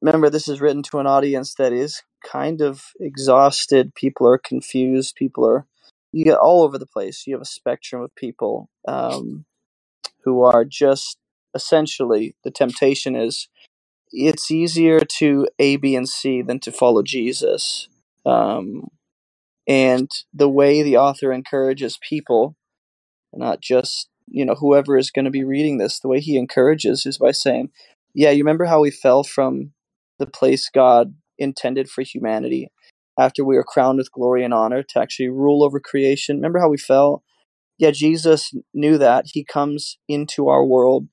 remember, this is written to an audience that is kind of exhausted. People are confused. People are, you get all over the place. You have a spectrum of people um, who are just essentially, the temptation is it's easier to A, B, and C than to follow Jesus. Um, and the way the author encourages people, not just you know whoever is going to be reading this, the way he encourages is by saying, "Yeah, you remember how we fell from the place God intended for humanity after we were crowned with glory and honor to actually rule over creation. Remember how we fell? Yeah, Jesus knew that. He comes into our world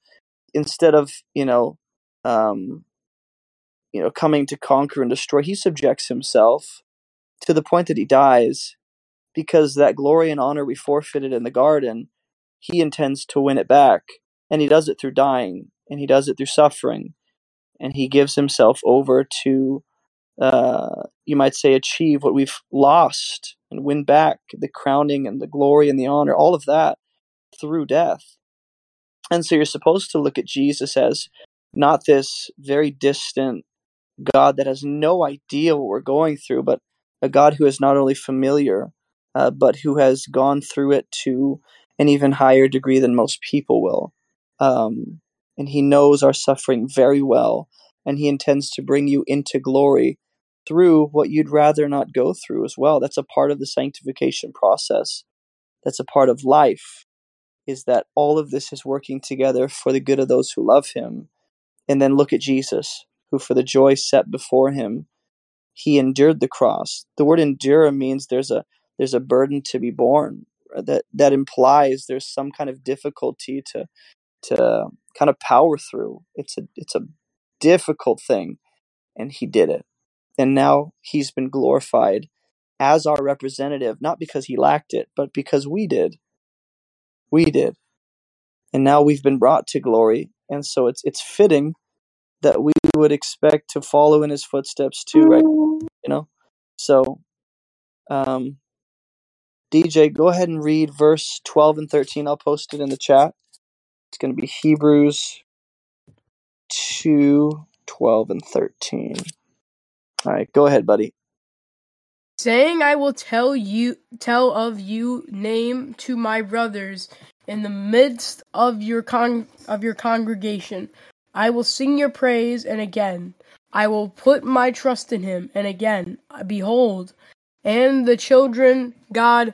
instead of you know." Um, you know, coming to conquer and destroy, he subjects himself to the point that he dies because that glory and honor we forfeited in the garden, he intends to win it back. And he does it through dying, and he does it through suffering. And he gives himself over to, uh, you might say, achieve what we've lost and win back the crowning and the glory and the honor, all of that through death. And so you're supposed to look at Jesus as not this very distant God that has no idea what we're going through, but a God who is not only familiar, uh, but who has gone through it to an even higher degree than most people will. Um, and he knows our suffering very well, and he intends to bring you into glory through what you'd rather not go through as well. That's a part of the sanctification process. That's a part of life, is that all of this is working together for the good of those who love him. And then look at Jesus, who for the joy set before him he endured the cross. The word endure means there's a there's a burden to be borne. That that implies there's some kind of difficulty to to kind of power through. It's a it's a difficult thing, and he did it. And now he's been glorified as our representative, not because he lacked it, but because we did. We did. And now we've been brought to glory. And so it's it's fitting that we would expect to follow in his footsteps too, right? You know? So um DJ, go ahead and read verse 12 and 13. I'll post it in the chat. It's going to be Hebrews 2 12 and 13. All right, go ahead, buddy. saying I will tell you tell of you name to my brothers in the midst of your con of your congregation. I will sing your praise and again I will put my trust in him and again behold and the children God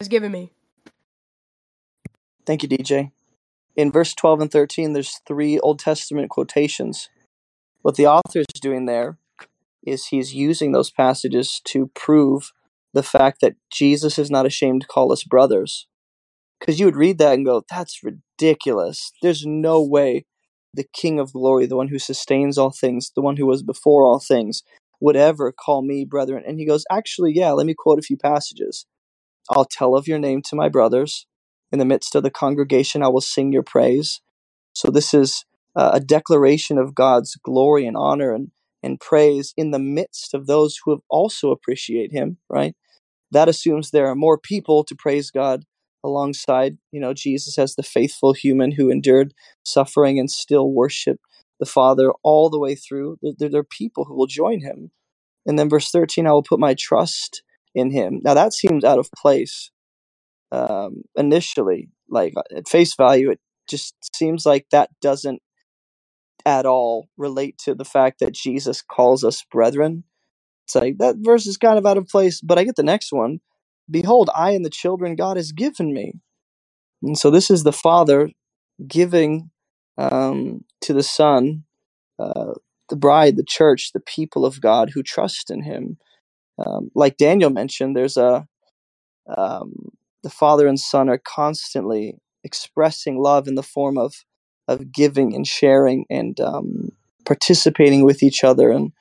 has given me. Thank you, DJ. In verse 12 and 13, there's three Old Testament quotations. What the author is doing there is he's using those passages to prove the fact that Jesus is not ashamed to call us brothers. Because you would read that and go, that's ridiculous. There's no way the King of glory, the one who sustains all things, the one who was before all things, would ever call me brethren. And he goes, actually, yeah, let me quote a few passages. I'll tell of your name to my brothers. In the midst of the congregation, I will sing your praise. So this is uh, a declaration of God's glory and honor and, and praise in the midst of those who have also appreciate him, right? That assumes there are more people to praise God alongside, you know, Jesus as the faithful human who endured suffering and still worship the Father all the way through. There, are people who will join him. And then verse 13, I will put my trust in him. Now that seems out of place um, initially. Like at face value, it just seems like that doesn't at all relate to the fact that Jesus calls us brethren. It's like that verse is kind of out of place, but I get the next one. Behold, I and the children God has given me. And so this is the Father giving um, to the Son, uh, the bride, the church, the people of God who trust in Him. Um, like Daniel mentioned, there's a um, the Father and Son are constantly expressing love in the form of of giving and sharing and um, participating with each other, and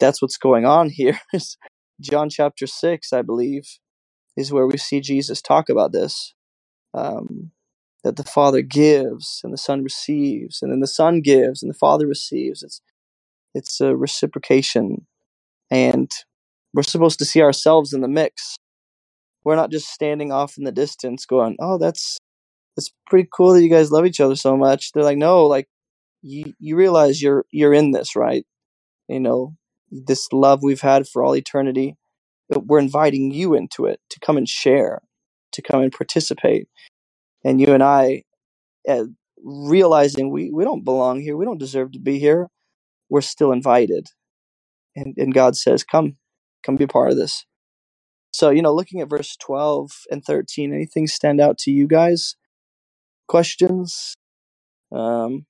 that's what's going on here. *laughs* John chapter six, I believe, is where we see Jesus talk about this. Um, that the Father gives and the Son receives, and then the Son gives and the Father receives. It's it's a reciprocation, and we're supposed to see ourselves in the mix. We're not just standing off in the distance, going, "Oh, that's that's pretty cool that you guys love each other so much." They're like, "No, like you you realize you're you're in this, right? You know, this love we've had for all eternity. We're inviting you into it to come and share, to come and participate." And you and I uh, realizing we, we don't belong here, we don't deserve to be here, we're still invited. And, and God says, Come, come be a part of this. So, you know, looking at verse 12 and 13, anything stand out to you guys? Questions? Um,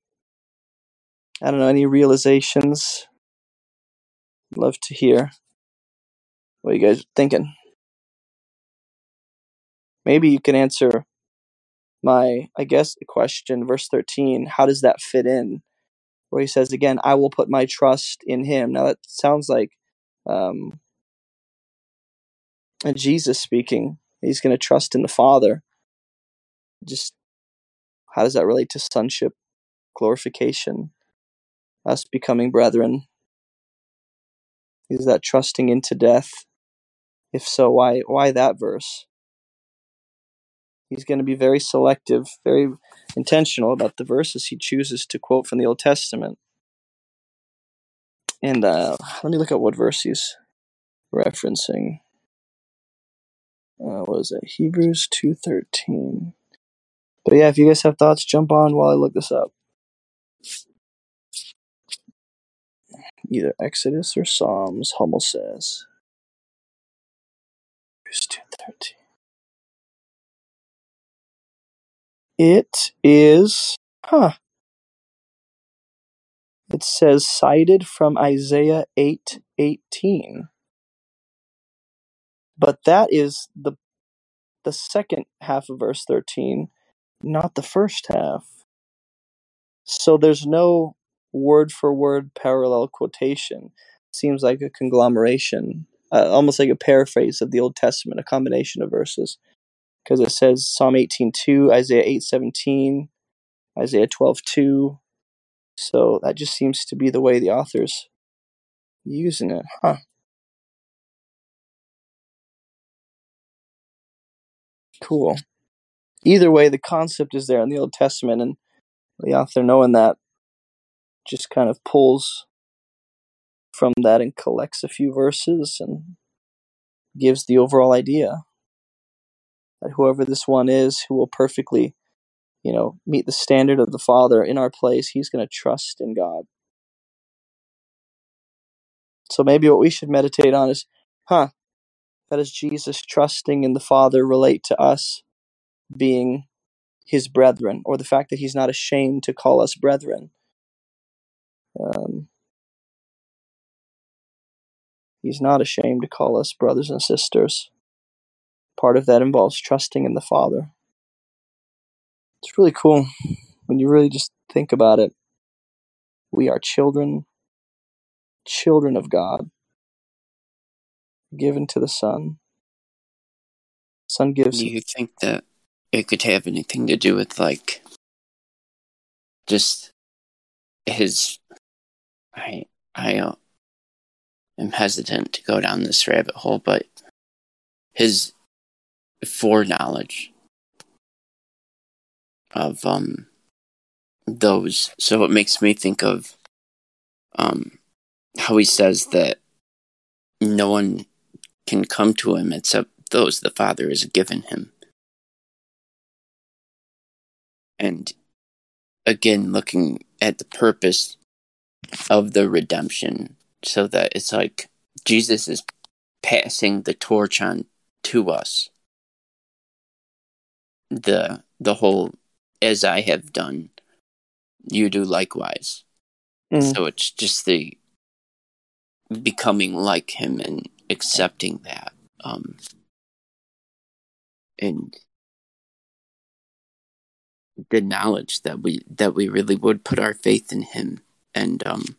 I don't know, any realizations? Love to hear what you guys are thinking. Maybe you can answer my, I guess, question, verse 13. How does that fit in where he says again, "I will put my trust in Him." Now that sounds like um, Jesus speaking. He's going to trust in the Father. Just how does that relate to sonship, glorification, us becoming brethren? Is that trusting into death? If so, why why that verse? He's going to be very selective, very intentional about the verses he chooses to quote from the Old Testament. And uh, let me look at what verse he's referencing. Uh, what is it? Hebrews two thirteen. But yeah, if you guys have thoughts, jump on while I look this up. Either Exodus or Psalms, Hummel says. Hebrews two thirteen. It is, huh? It says cited from Isaiah eight eighteen. But that is the the second half of verse 13, not the first half. So there's no word for word parallel quotation. Seems like a conglomeration, uh, almost like a paraphrase of the Old Testament, a combination of verses. Because it says Psalm 18:2, Isaiah 8:17, Isaiah 12:2. So that just seems to be the way the author's using it, huh? Cool. Either way, the concept is there in the Old Testament, and the author, knowing that, just kind of pulls from that and collects a few verses and gives the overall idea that whoever this one is who will perfectly, you know, meet the standard of the Father in our place, he's going to trust in God. So maybe what we should meditate on is, huh, how does Jesus trusting in the Father relate to us being his brethren, or the fact that he's not ashamed to call us brethren? Um, he's not ashamed to call us brothers and sisters. Part of that involves trusting in the Father. It's really cool when you really just think about it. We are children, children of God, given to the Son. Son gives. Do you think that it could have anything to do with like just his? I I uh, am hesitant to go down this rabbit hole, but his foreknowledge of um those. So it makes me think of um how he says that no one can come to him except those the Father has given him. And again, looking at the purpose of the redemption, so that it's like Jesus is passing the torch on to us. The the whole as I have done, you do likewise. Mm. So it's just the becoming like him and accepting that. Um and the knowledge that we that we really would put our faith in him and um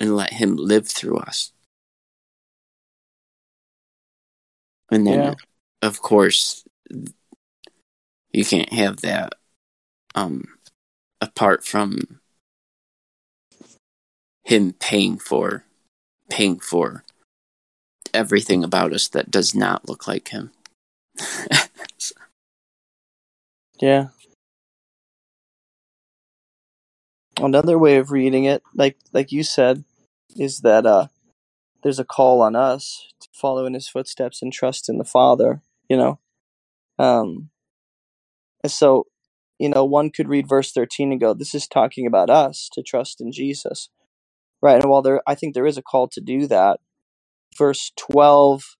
and let him live through us. And then Yeah. of course you can't have that um apart from him paying for paying for everything about us that does not look like him. *laughs* Yeah. Another way of reading it, like like you said, is that uh there's a call on us to follow in his footsteps and trust in the Father, you know. Um so, you know, one could read verse 13 and go, this is talking about us to trust in Jesus. Right. And while there I think there is a call to do that, verse 12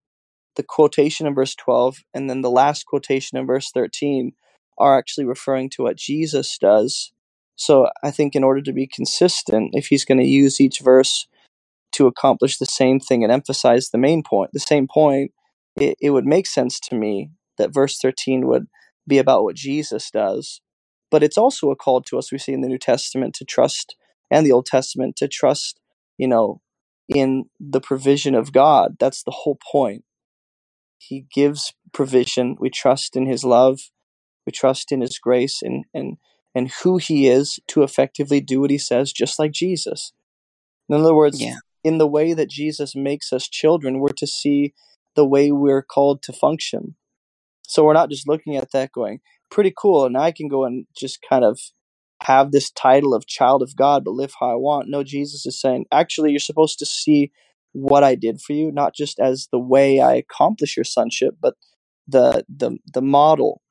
the quotation in verse 12 and then the last quotation in verse 13 are actually referring to what Jesus does. So I think in order to be consistent, if he's going to use each verse to accomplish the same thing and emphasize the main point, the same point, it, it would make sense to me that verse 13 would be about what Jesus does. But it's also a call to us, we see in the New Testament, to trust, and the Old Testament, to trust, you know, in the provision of God. That's the whole point. He gives provision. We trust in his love. We trust in his grace and, and, and who he is to effectively do what he says, just like Jesus. In other words, Yeah. in the way that Jesus makes us children, we're to see the way we're called to function. So we're not just looking at that going, pretty cool, and I can go and just kind of have this title of child of God, but live how I want. No, Jesus is saying, actually, you're supposed to see what I did for you, not just as the way I accomplish your sonship, but the the the model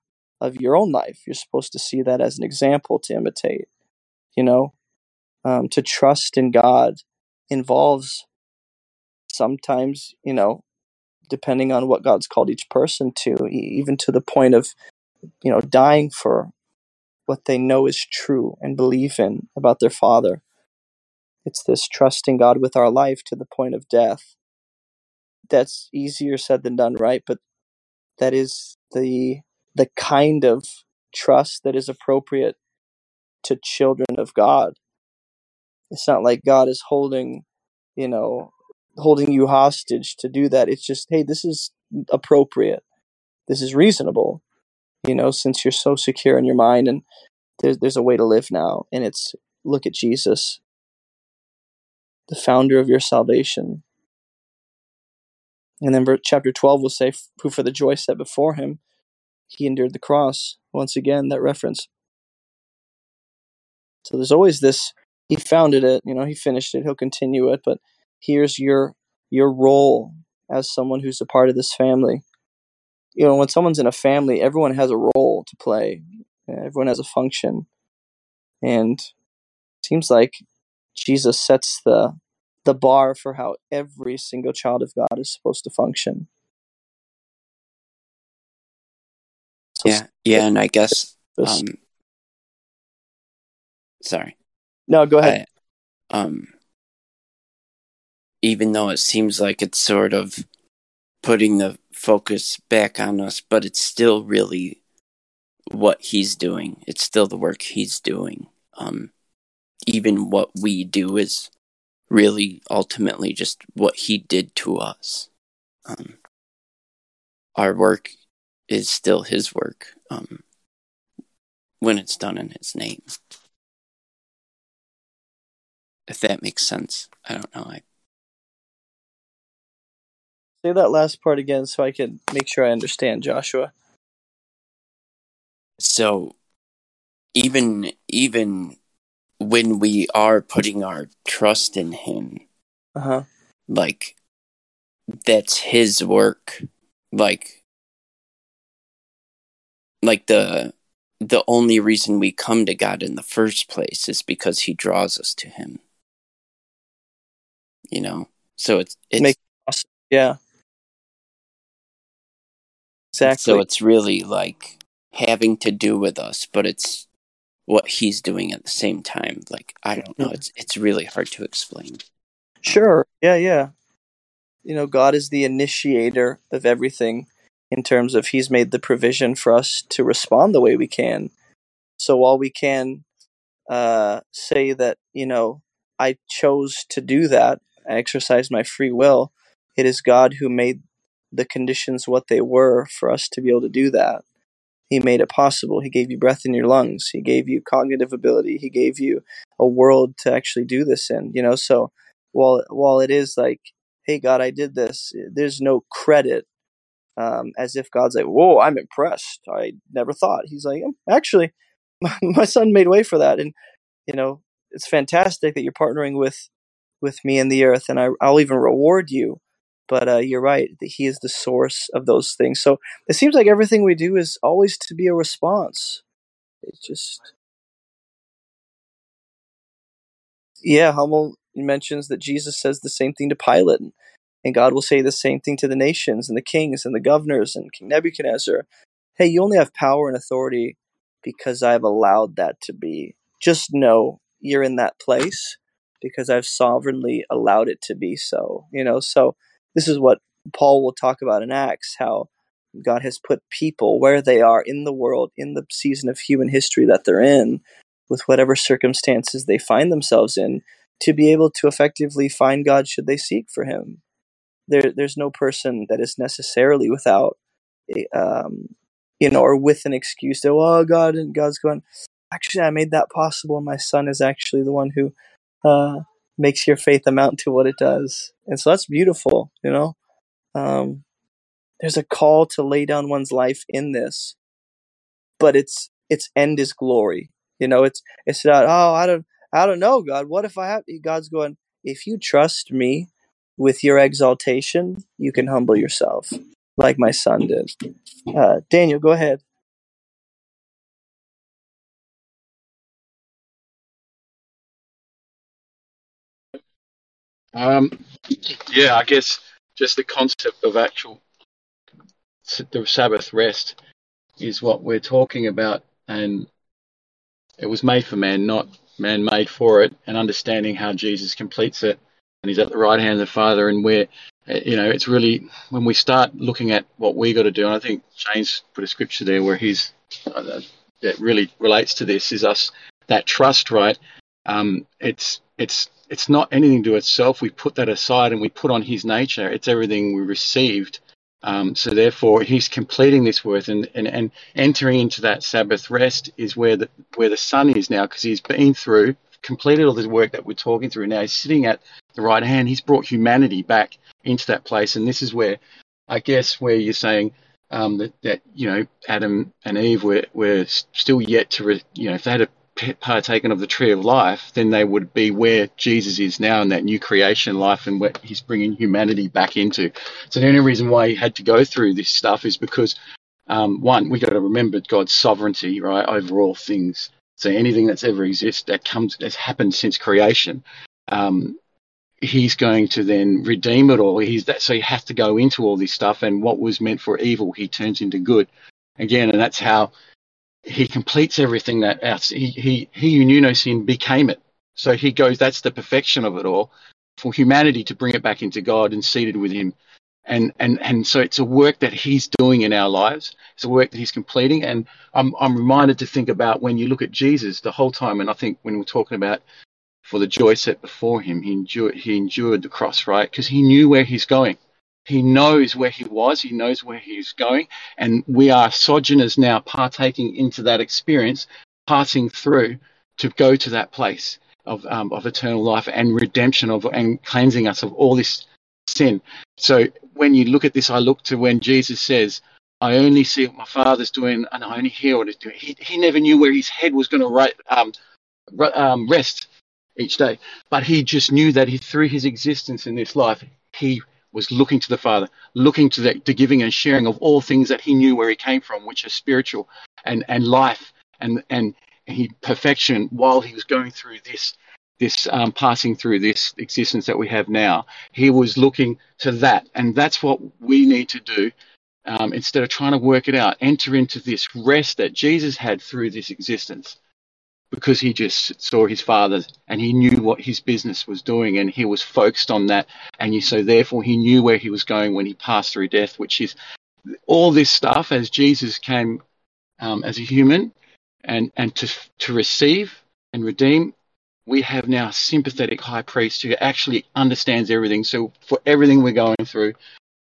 of your own life. You're supposed to see that as an example to imitate. You know, um, to trust in God involves sometimes, you know, depending on what God's called each person to, even to the point of, you know, dying for what they know is true and believe in about their Father. It's this trusting God with our life to the point of death. That's easier said than done, right? But that is the the kind of trust that is appropriate to children of God. It's not like God is holding, you know, holding you hostage to do that. It's just, hey, this is appropriate. This is reasonable, you know, since you're so secure in your mind and there's there's a way to live now and it's look at Jesus, the founder of your salvation. And then chapter 12 will say, who for the joy set before him, he endured the cross. Once again, that reference. So there's always this, he founded it, you know, he finished it, he'll continue it, but here's your your role as someone who's a part of this family. You know, when someone's in a family, everyone has a role to play. Everyone has a function. And it seems like Jesus sets the the bar for how every single child of God is supposed to function. So Yeah. Yeah, and I guess um sorry. no, go ahead. I, um even though it seems like it's sort of putting the focus back on us, but it's still really what he's doing. It's still the work he's doing. Um even what we do is really ultimately just what he did to us. Um our work is still his work. Um when it's done in his name. If that makes sense. I don't know. I Say that last part again so I can make sure I understand, Joshua. so even even when we are putting our trust in him Uh huh. like that's his work like like the the only reason we come to god in the first place is because he draws us to him you know So it's it's Make. Yeah. Exactly. so it's really like having to do with us, but it's what he's doing at the same time. Like I don't know, it's it's really hard to explain. Sure. Yeah, yeah. You know, God is the initiator of everything in terms of He's made the provision for us to respond the way we can. So while we can uh, say that, you know, I chose to do that, I exercised my free will, it is God who made the conditions what they were for us to be able to do that. He made it possible. He gave you breath in your lungs. He gave you cognitive ability. He gave you a world to actually do this in. You know, so while while it is like, hey God, I did this, there's no credit. Um, as if God's like, whoa, I'm impressed. I never thought. He's like, "Um, actually, *laughs* my, my son made way for that, and you know, it's fantastic that you're partnering with with me in the earth, and I, I'll even reward you. But uh, you're right that He is the source of those things. So it seems like everything we do is always to be a response. It's just yeah, Hummel mentions that Jesus says the same thing to Pilate, and, and God will say the same thing to the nations and the kings and the governors and King Nebuchadnezzar. Hey, you only have power and authority because I've allowed that to be. Just know you're in that place because I've sovereignly allowed it to be so. You know, so this is what Paul will talk about in Acts how God has put people where they are in the world, in the season of human history that they're in, with whatever circumstances they find themselves in, to be able to effectively find God should they seek for Him. There, there's no person that is necessarily without, um, you know, or with an excuse to, oh, God, and God's going, actually, I made that possible, my son is actually the one who uh, makes your faith amount to what it does. And so that's beautiful, you know. Um, there's a call to lay down one's life in this, but its its end is glory. You know, it's it's not. Oh, I don't, I don't know, God. What if I have? God's going. If you trust me with your exaltation, you can humble yourself, like my son did. Uh, Daniel, go ahead. Um, yeah, I guess just the concept of actual the Sabbath rest is what we're talking about, and it was made for man, not man made for it. And understanding how Jesus completes it, and he's at the right hand of the Father, and where uh, you know it's really when we start looking at what we got to do. And I think James put a scripture there where he's uh, that really relates to this is us that trust, right? Um, it's it's it's not anything to itself. We put that aside and we put on His nature. It's everything we received. Um, so therefore, He's completing this work and, and, and entering into that Sabbath rest is where the where the Son is now because He's been through, completed all the work that we're talking through. Now He's sitting at the right hand. He's brought humanity back into that place, and this is where, I guess, where you're saying um, that that you know Adam and Eve were were still yet to re, you know if they had partaken of the tree of life, then they would be where Jesus is now in that new creation life and what he's bringing humanity back into. So the only reason why he had to go through this stuff is because, um, one, we got to remember God's sovereignty, right, over all things. So anything that's ever existed that comes that's happened since creation, um, he's going to then redeem it all. He's that, so he has to go into all this stuff, and what was meant for evil, he turns into good again, and that's how he completes everything that else. He, he, he who knew no sin became it. So he goes, that's the perfection of it all for humanity to bring it back into God and seated with him. And, and, and so it's a work that he's doing in our lives. It's a work that he's completing. And I'm, I'm reminded to think about when you look at Jesus the whole time. And I think when we're talking about for the joy set before him, he endured, he endured the cross, right? Because he knew where he's going. He knows where he was. He knows where he's going. And we are sojourners now partaking into that experience, passing through to go to that place of, um, of eternal life and redemption of and cleansing us of all this sin. So when you look at this, I look to when Jesus says, I only see what my father's doing and I only hear what he's doing. He, he never knew where his head was going to um, um, rest each day, but he just knew that he, through his existence in this life, he was looking to the Father, looking to the, the giving and sharing of all things that he knew where he came from, which is spiritual and, and life and, and he perfection while he was going through this this um, passing through this existence that we have now. He was looking to that, and that's what we need to do. Um, instead of trying to work it out, enter into this rest that Jesus had through this existence because he just saw his father and he knew what his business was doing and he was focused on that. And so therefore he knew where he was going when he passed through death which is all this stuff as jesus came um, as a human and and to to receive and redeem we have now a sympathetic high priest who actually understands everything. So for everything we're going through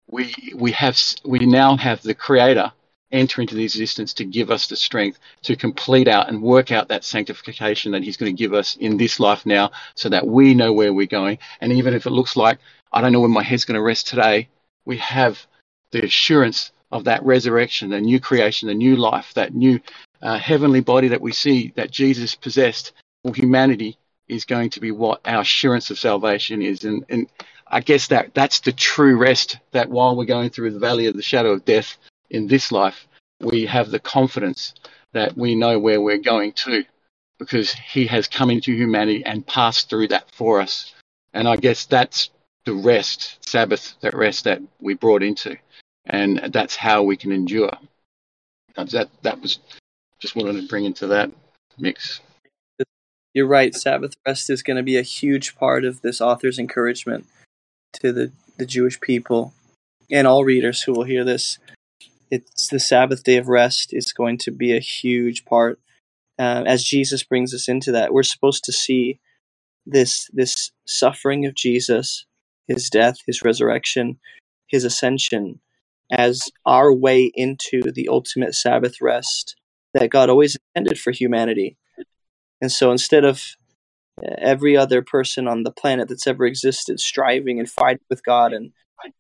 we we have we now have the creator enter into the existence to give us the strength to complete out and work out that sanctification that he's going to give us in this life now so that we know where we're going. And even if it looks like i don't know when my head's going to rest today we have the assurance of that resurrection the new creation the new life that new uh, heavenly body that we see that jesus possessed. For humanity is going to be what our assurance of salvation is. And, and i guess that that's the true rest that while we're going through the valley of the shadow of death in this life, we have the confidence that we know where we're going to because he has come into humanity and passed through that for us. And I guess that's the rest, Sabbath, that rest that we brought into. And that's how we can endure. That that was just wanted to bring into that mix. You're right. Sabbath rest is going to be a huge part of this author's encouragement to the, the Jewish people and all readers who will hear this it's the Sabbath day of rest is going to be a huge part uh, as Jesus brings us into that. We're supposed to see this this suffering of Jesus, his death, his resurrection, his ascension as our way into the ultimate Sabbath rest that God always intended for humanity. And so instead of uh, every other person on the planet that's ever existed striving and fighting with God and,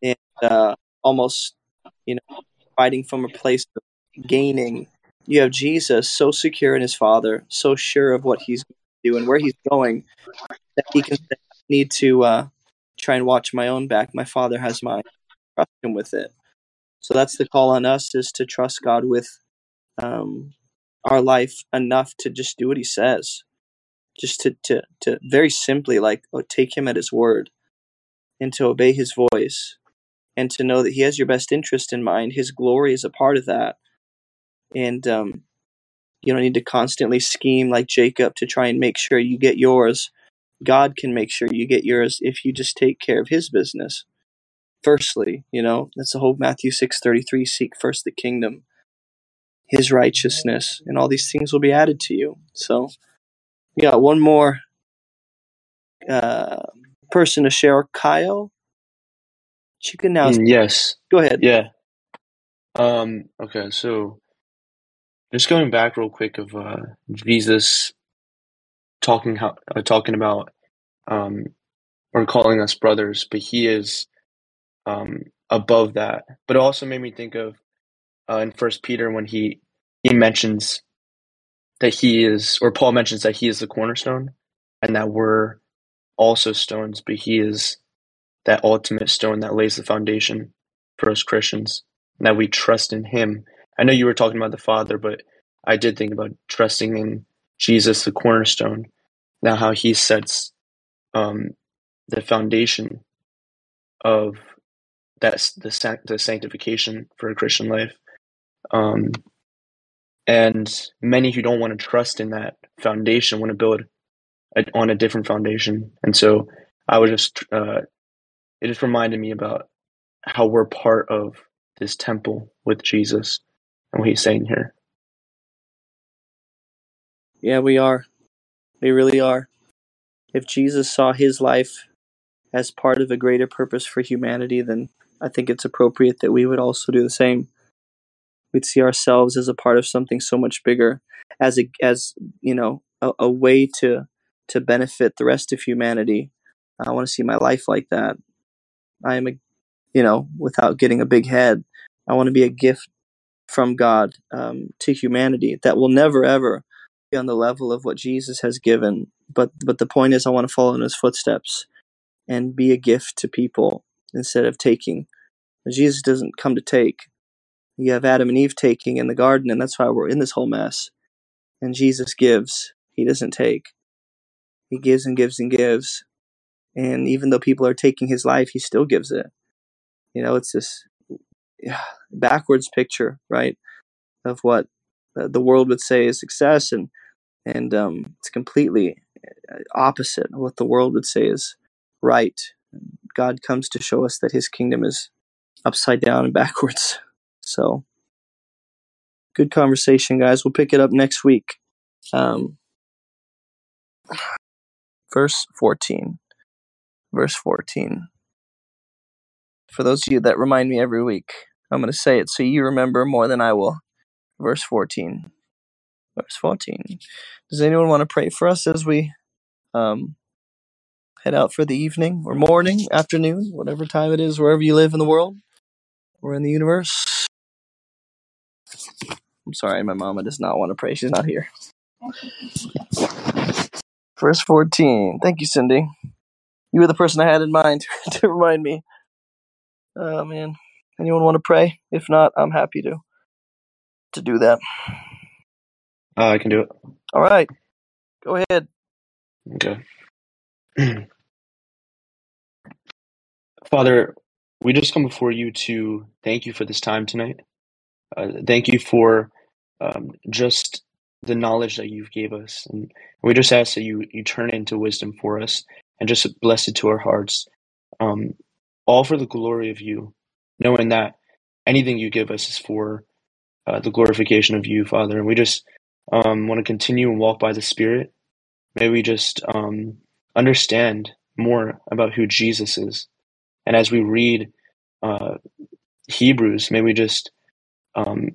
and uh, almost you know fighting from a place of gaining. You have Jesus so secure in his Father, so sure of what he's going to do and where he's going, that he can say, need to uh, try and watch my own back. My Father has mine. Trust him with it. So that's the call on us is to trust God with um, our life enough to just do what he says. Just to, to, to very simply like oh, take him at his word and to obey his voice and to know that He has your best interest in mind. His glory is a part of that, and um, you don't need to constantly scheme like Jacob to try and make sure you get yours. God can make sure you get yours if you just take care of His business. Firstly, you know that's the whole Matthew six thirty three. Seek first the kingdom, His righteousness, and all these things will be added to you. So, yeah, one more uh, person to share, Kyle. Chicken now. Mm, yes. Go ahead. Yeah. Um, okay, so just going back real quick of uh, Jesus talking how uh, talking about um, or calling us brothers, but he is um, above that. But it also made me think of uh, in First Peter when he he mentions that he is, or Paul mentions that he is the cornerstone, and that we're also stones, but he is that ultimate stone that lays the foundation for us Christians, that we trust in Him. I know you were talking about the Father, but I did think about trusting in Jesus, the cornerstone. Now, how He sets um, the foundation of that's the the sanctification for a Christian life. Um, and many who don't want to trust in that foundation want to build a, on a different foundation. And so I was just uh, it just reminded me about how we're part of this temple with Jesus and what he's saying here. Yeah, we are. We really are. If Jesus saw his life as part of a greater purpose for humanity, then I think it's appropriate that we would also do the same. We'd see ourselves as a part of something so much bigger, as a as you know, a, a way to to benefit the rest of humanity. I want to see my life like that. I am a, you know, without getting a big head, I want to be a gift from God um, to humanity that will never ever be on the level of what Jesus has given. But but the point is, I want to follow in His footsteps and be a gift to people instead of taking. Jesus doesn't come to take. You have Adam and Eve taking in the garden, and that's why we're in this whole mess. And Jesus gives; He doesn't take. He gives and gives and gives. And even though people are taking his life, he still gives it. You know, it's this backwards picture, right, of what the world would say is success, and and um, it's completely uh, opposite of what the world would say is right. God comes to show us that His kingdom is upside down and backwards. *laughs* So, good conversation, guys. We'll pick it up next week. Um, *sighs* verse 14. Verse 14. For those of you that remind me every week, I'm going to say it so you remember more than I will. Verse 14. Verse 14. Does anyone want to pray for us as we um, head out for the evening or morning, afternoon, whatever time it is, wherever you live in the world or in the universe? I'm sorry, my mama does not want to pray. She's not here. Verse 14. Thank you, Cindy. You were the person I had in mind *laughs* to remind me. Oh, man. Anyone want to pray? If not, I'm happy to to do that. Uh, I can do it. All right. Go ahead. Okay. Father, we just come before you to thank you for this time tonight. Uh, thank you for um, just the knowledge that you've gave us, and we just ask that you you turn into wisdom for us and just bless it to our hearts, um, all for the glory of you, knowing that anything you give us is for uh, the glorification of you, Father. And we just um, want to continue and walk by the Spirit. May we just um, understand more about who Jesus is. And as we read uh, Hebrews, may we just um,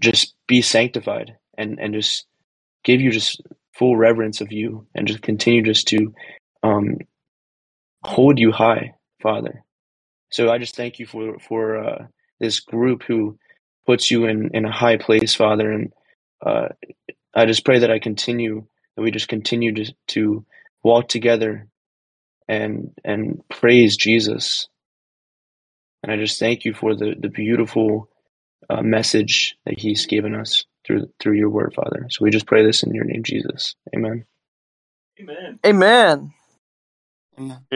just be sanctified and, and just give you just full reverence of you and just continue just to um, hold you high, Father. So I just thank you for for uh, this group who puts you in, in a high place, Father. And uh, I just pray that I continue, that we just continue to, to walk together and and praise Jesus. And I just thank you for the, the beautiful uh, message that He's given us through through Your Word, Father. So we just pray this in Your name, Jesus. Amen. Amen. Amen. Amen.